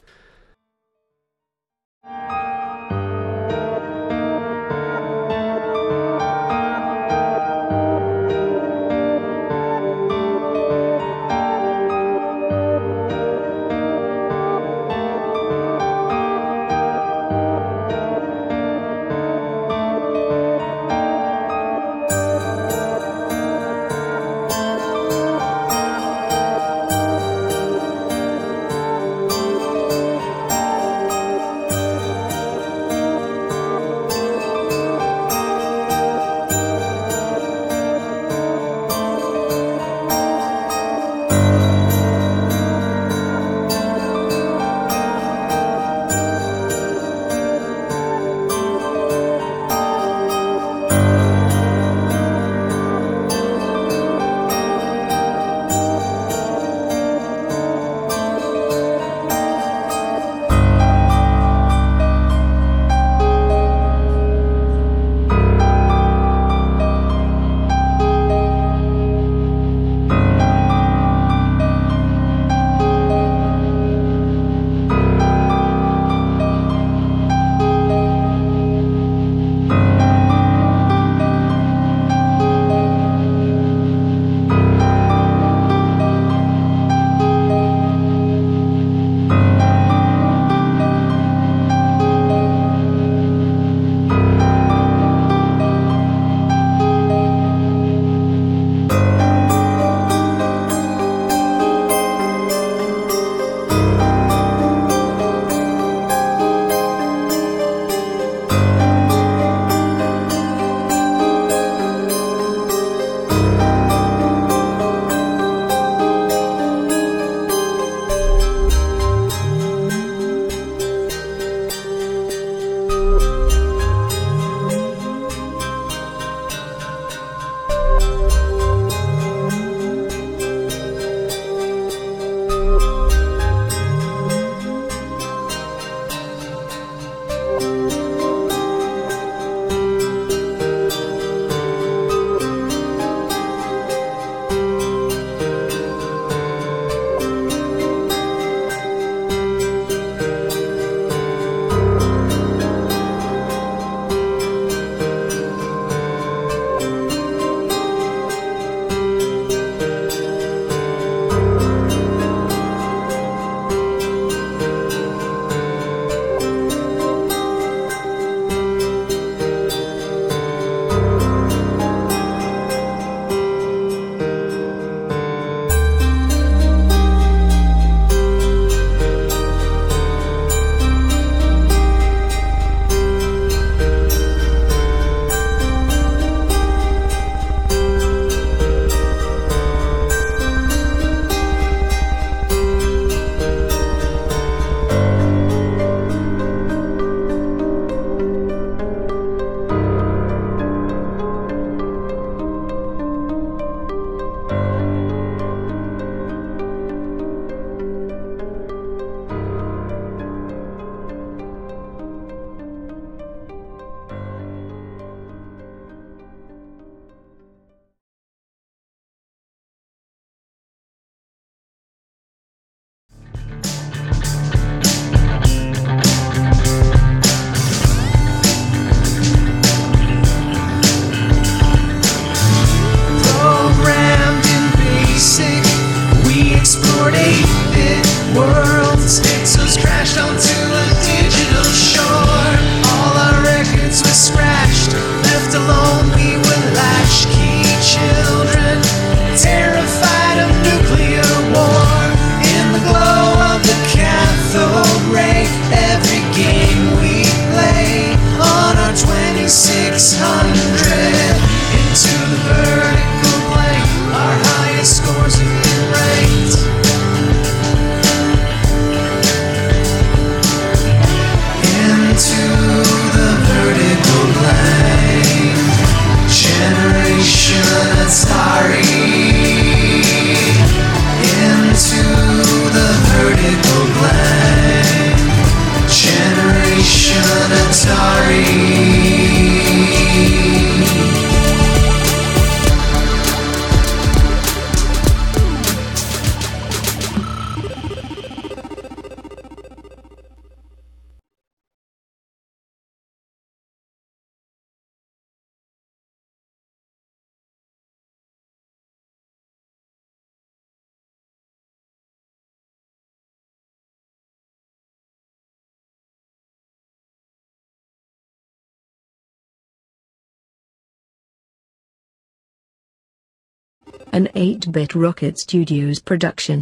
An 8-Bit Rocket Studios production.